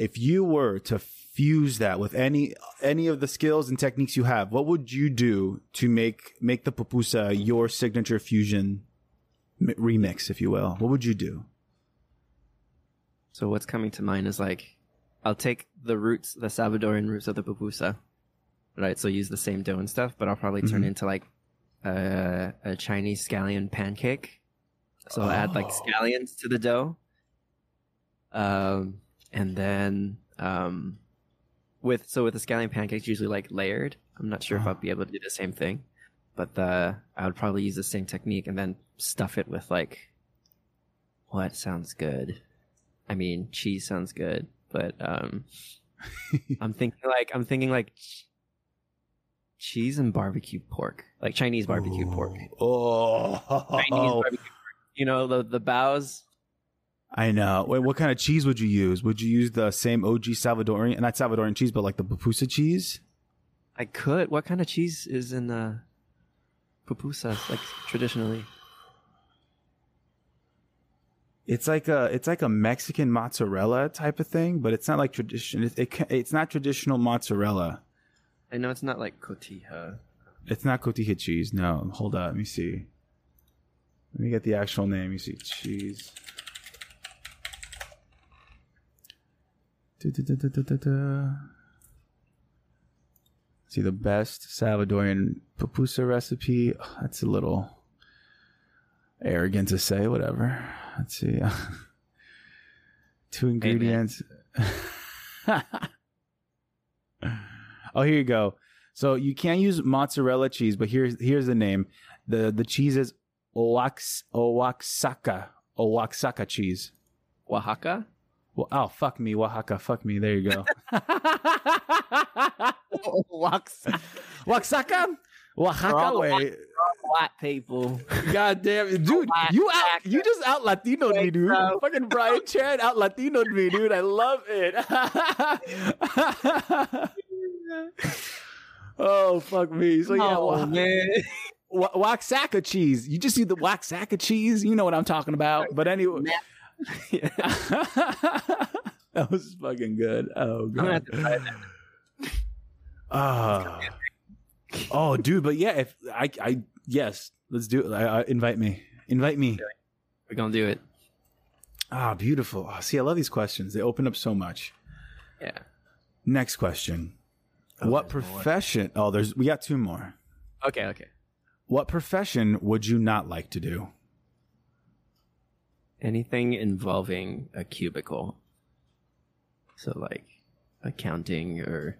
if you were to fuse that with any any of the skills and techniques you have, what would you do to make make the pupusa your signature fusion m- remix, if you will? What would you do? So what's coming to mind is like, I'll take the roots, the Salvadorian roots of the pupusa, right? So use the same dough and stuff, but I'll probably turn Mhm. into like a, a Chinese scallion pancake. So I'll add like Oh. scallions to the dough. Um, and then um, with so with the scallion pancakes, usually like layered. I'm not sure if Uh-huh. I'll be able to do the same thing, but uh, I would probably use the same technique and then stuff it with like what sounds good. I mean, cheese sounds good, but um, <laughs> I'm thinking like I'm thinking like ch- cheese and barbecue pork, like Chinese barbecue pork. Oh, Chinese barbecue pork. You know the the bows. I know. Wait, what kind of cheese would you use? Would you use the same OG Salvadorian, not Salvadorian cheese, but like the pupusa cheese? I could. What kind of cheese is in the pupusa? Like traditionally, It's like a it's like a Mexican mozzarella type of thing, but it's not like tradition. It, it it's not traditional mozzarella. I know it's not like cotija. It's not cotija cheese. No, hold up. Let me see. Let me get the actual name. You see, cheese. See the best Salvadorian pupusa recipe. That's a little arrogant to say. Whatever. Let's see. <laughs> Two ingredients. <laughs> oh, here you go. So you can't use mozzarella cheese, but here's here's the name. the The cheese is Oax, Oaxaca Oaxaca cheese. Oaxaca. Well, oh fuck me, Oaxaca, fuck me. There you go. Oax, <laughs> Oaxaca, Oaxaca. all Wait, White people. God damn it, dude! You out, you just out Latino me, dude. Fucking Brian Tran out Latino me, dude. I love it. <laughs> oh fuck me. So yeah, oh Oaxaca. man. Waxaca cheese. You just see the Waxaca cheese. You know what I'm talking about. But anyway, <laughs> that was fucking good. Oh I'm gonna have god. to try that. <sighs> Ah. oh, dude. But yeah, if I, I yes, let's do it. I, I, invite me. Invite me. We're gonna do it. Ah, beautiful. Oh, see, I love these questions. They open up so much. Yeah. Next question. Oh, what there's more. profession? Oh, there's we got two more. Okay. Okay. What profession would you not like to do? Anything involving a cubicle. So like accounting or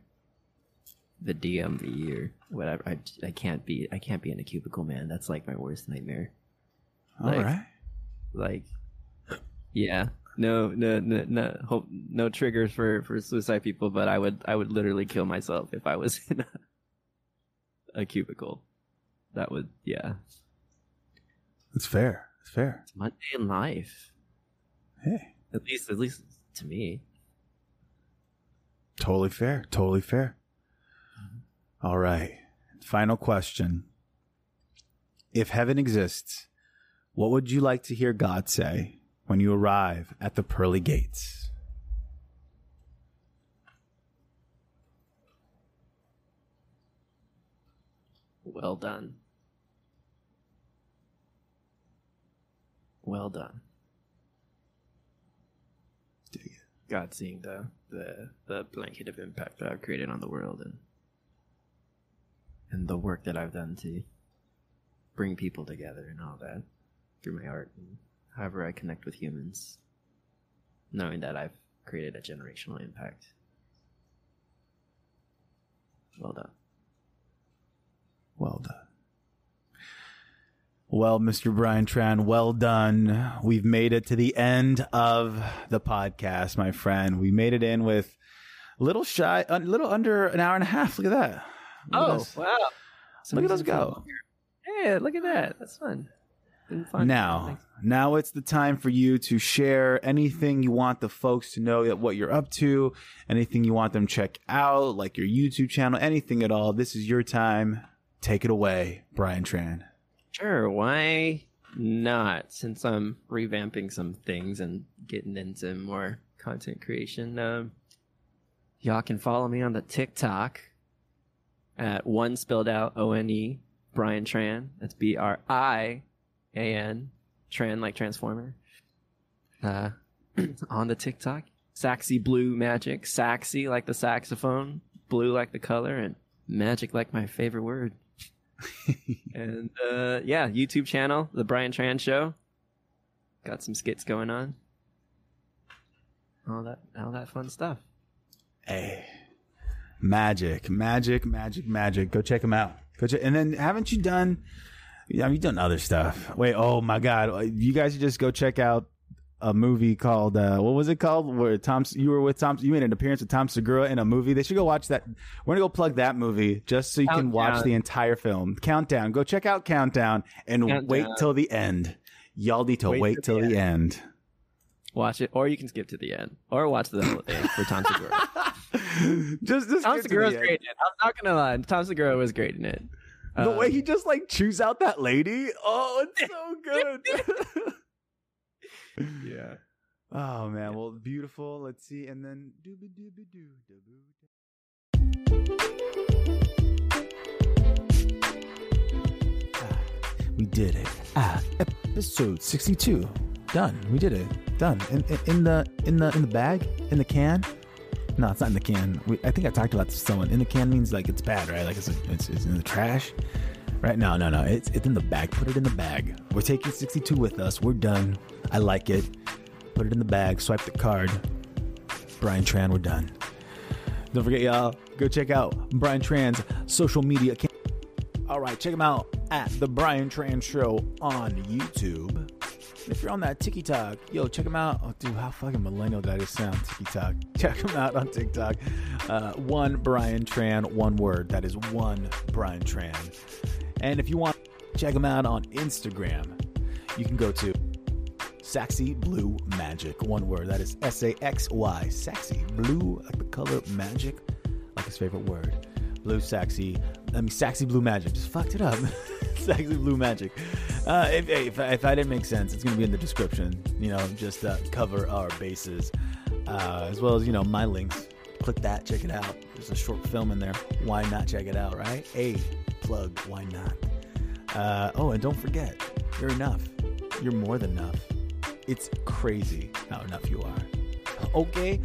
the DMV or whatever. I, I can't be I can't be in a cubicle, man. That's like my worst nightmare. All Like- right. Like, yeah, no, no, no, no, hope, no triggers for for suicide people. But I would I would literally kill myself if I was <laughs> in a, a cubicle. that would yeah. It's fair. It's fair. It's my day in life. Hey, At least at least to me. totally fair. Totally fair. Mm-hmm. All right. Final question. If heaven exists, what would you like to hear God say when you arrive at the pearly gates? Well done. Well done. Dig it. God seeing the the the blanket of impact that I've created on the world and and the work that I've done to bring people together and all that through my art and however I connect with humans, knowing that I've created a generational impact. Well done. Well done. Well, Mr. Brian Tran, well done. We've made it to the end of the podcast, my friend. We made it in with a little shy, a little under an hour and a half. Look at that. Look at oh, us. wow! Look at us go. Hey, look at that. That's fun. Fun. Now, Thanks. now it's the time for you to share anything you want the folks to know that what you're up to, anything you want them to check out, like your YouTube channel, anything at all. This is your time. Take it away, Brian Tran. Sure, why not? Since I'm revamping some things and getting into more content creation, um, y'all can follow me on the TikTok at one spelled out O N E Brian Tran. That's B R I A N Tran like Transformer. Uh, <clears throat> on the TikTok, Saxy Blue Magic, Saxy like the saxophone, blue like the color, and magic like my favorite word and uh, yeah, YouTube channel, The Brian Tran Show. Got some skits going on. All that, all that fun stuff. Hey, magic, magic, magic, magic. Go check them out. Go check. And then haven't you done? Yeah, you've done other stuff. Wait, oh my God, you guys should just go check out a movie called uh, what was it called? Where Tom, you were with Tom, you made an appearance with Tom Segura in a movie. They should go watch that. We're gonna go plug that movie just so you can watch the entire film. Countdown. Go check out Countdown and Countdown. wait till the end. Y'all need to Wait wait, till till the the end. Watch it, or you can skip to the end, or watch the whole thing for Tom Segura. <laughs> just, just Tom get to great in it. I'm not gonna lie. Tom Segura was great in it. The Uh, way he just like chews out that lady. Oh, it's <laughs> so good. <laughs> yeah. oh man, well, beautiful. Let's see, and then dooby dooby doo doo. We did it. Ah, episode sixty-two. Done. We did it. Done. In, in, in the in the in the bag in the can. No, it's not in the can. We, I think I talked about this to someone. In the can means like it's bad, right? Like it's it's, it's in the trash, right? No, no, no. It's it's in the bag. Put it in the bag. We're taking sixty-two with us. We're done. I like it. Put it in the bag. Swipe the card. Brian Tran, we're done. Don't forget, y'all, go check out Brian Tran's social media. account. All right, check him out at The Brian Tran Show on YouTube. If you're on that TikTok, yo, check him out. Oh, dude, how fucking millennial did I sound? TikTok. <laughs> Check him out on TikTok. Uh, one Brian Tran, one word. That is one Brian Tran. And if you want, check them out on Instagram. You can go to Sexy Blue Magic. One word. That is S A X Y. Saxy Blue, like the color magic, like his favorite word. Blue Sexy. I mean, Sexy Blue Magic. Just fucked it up. <laughs> sexy Blue Magic. Uh, if, if, if I didn't make sense, it's going to be in the description. You know, just uh, cover our bases. Uh, as well as, you know, my links. Click that, check it out. There's a short film in there. Why not check it out, right? A plug. Why not? Uh, oh, and don't forget, you're enough. You're more than enough. It's crazy how enough you are. Okay?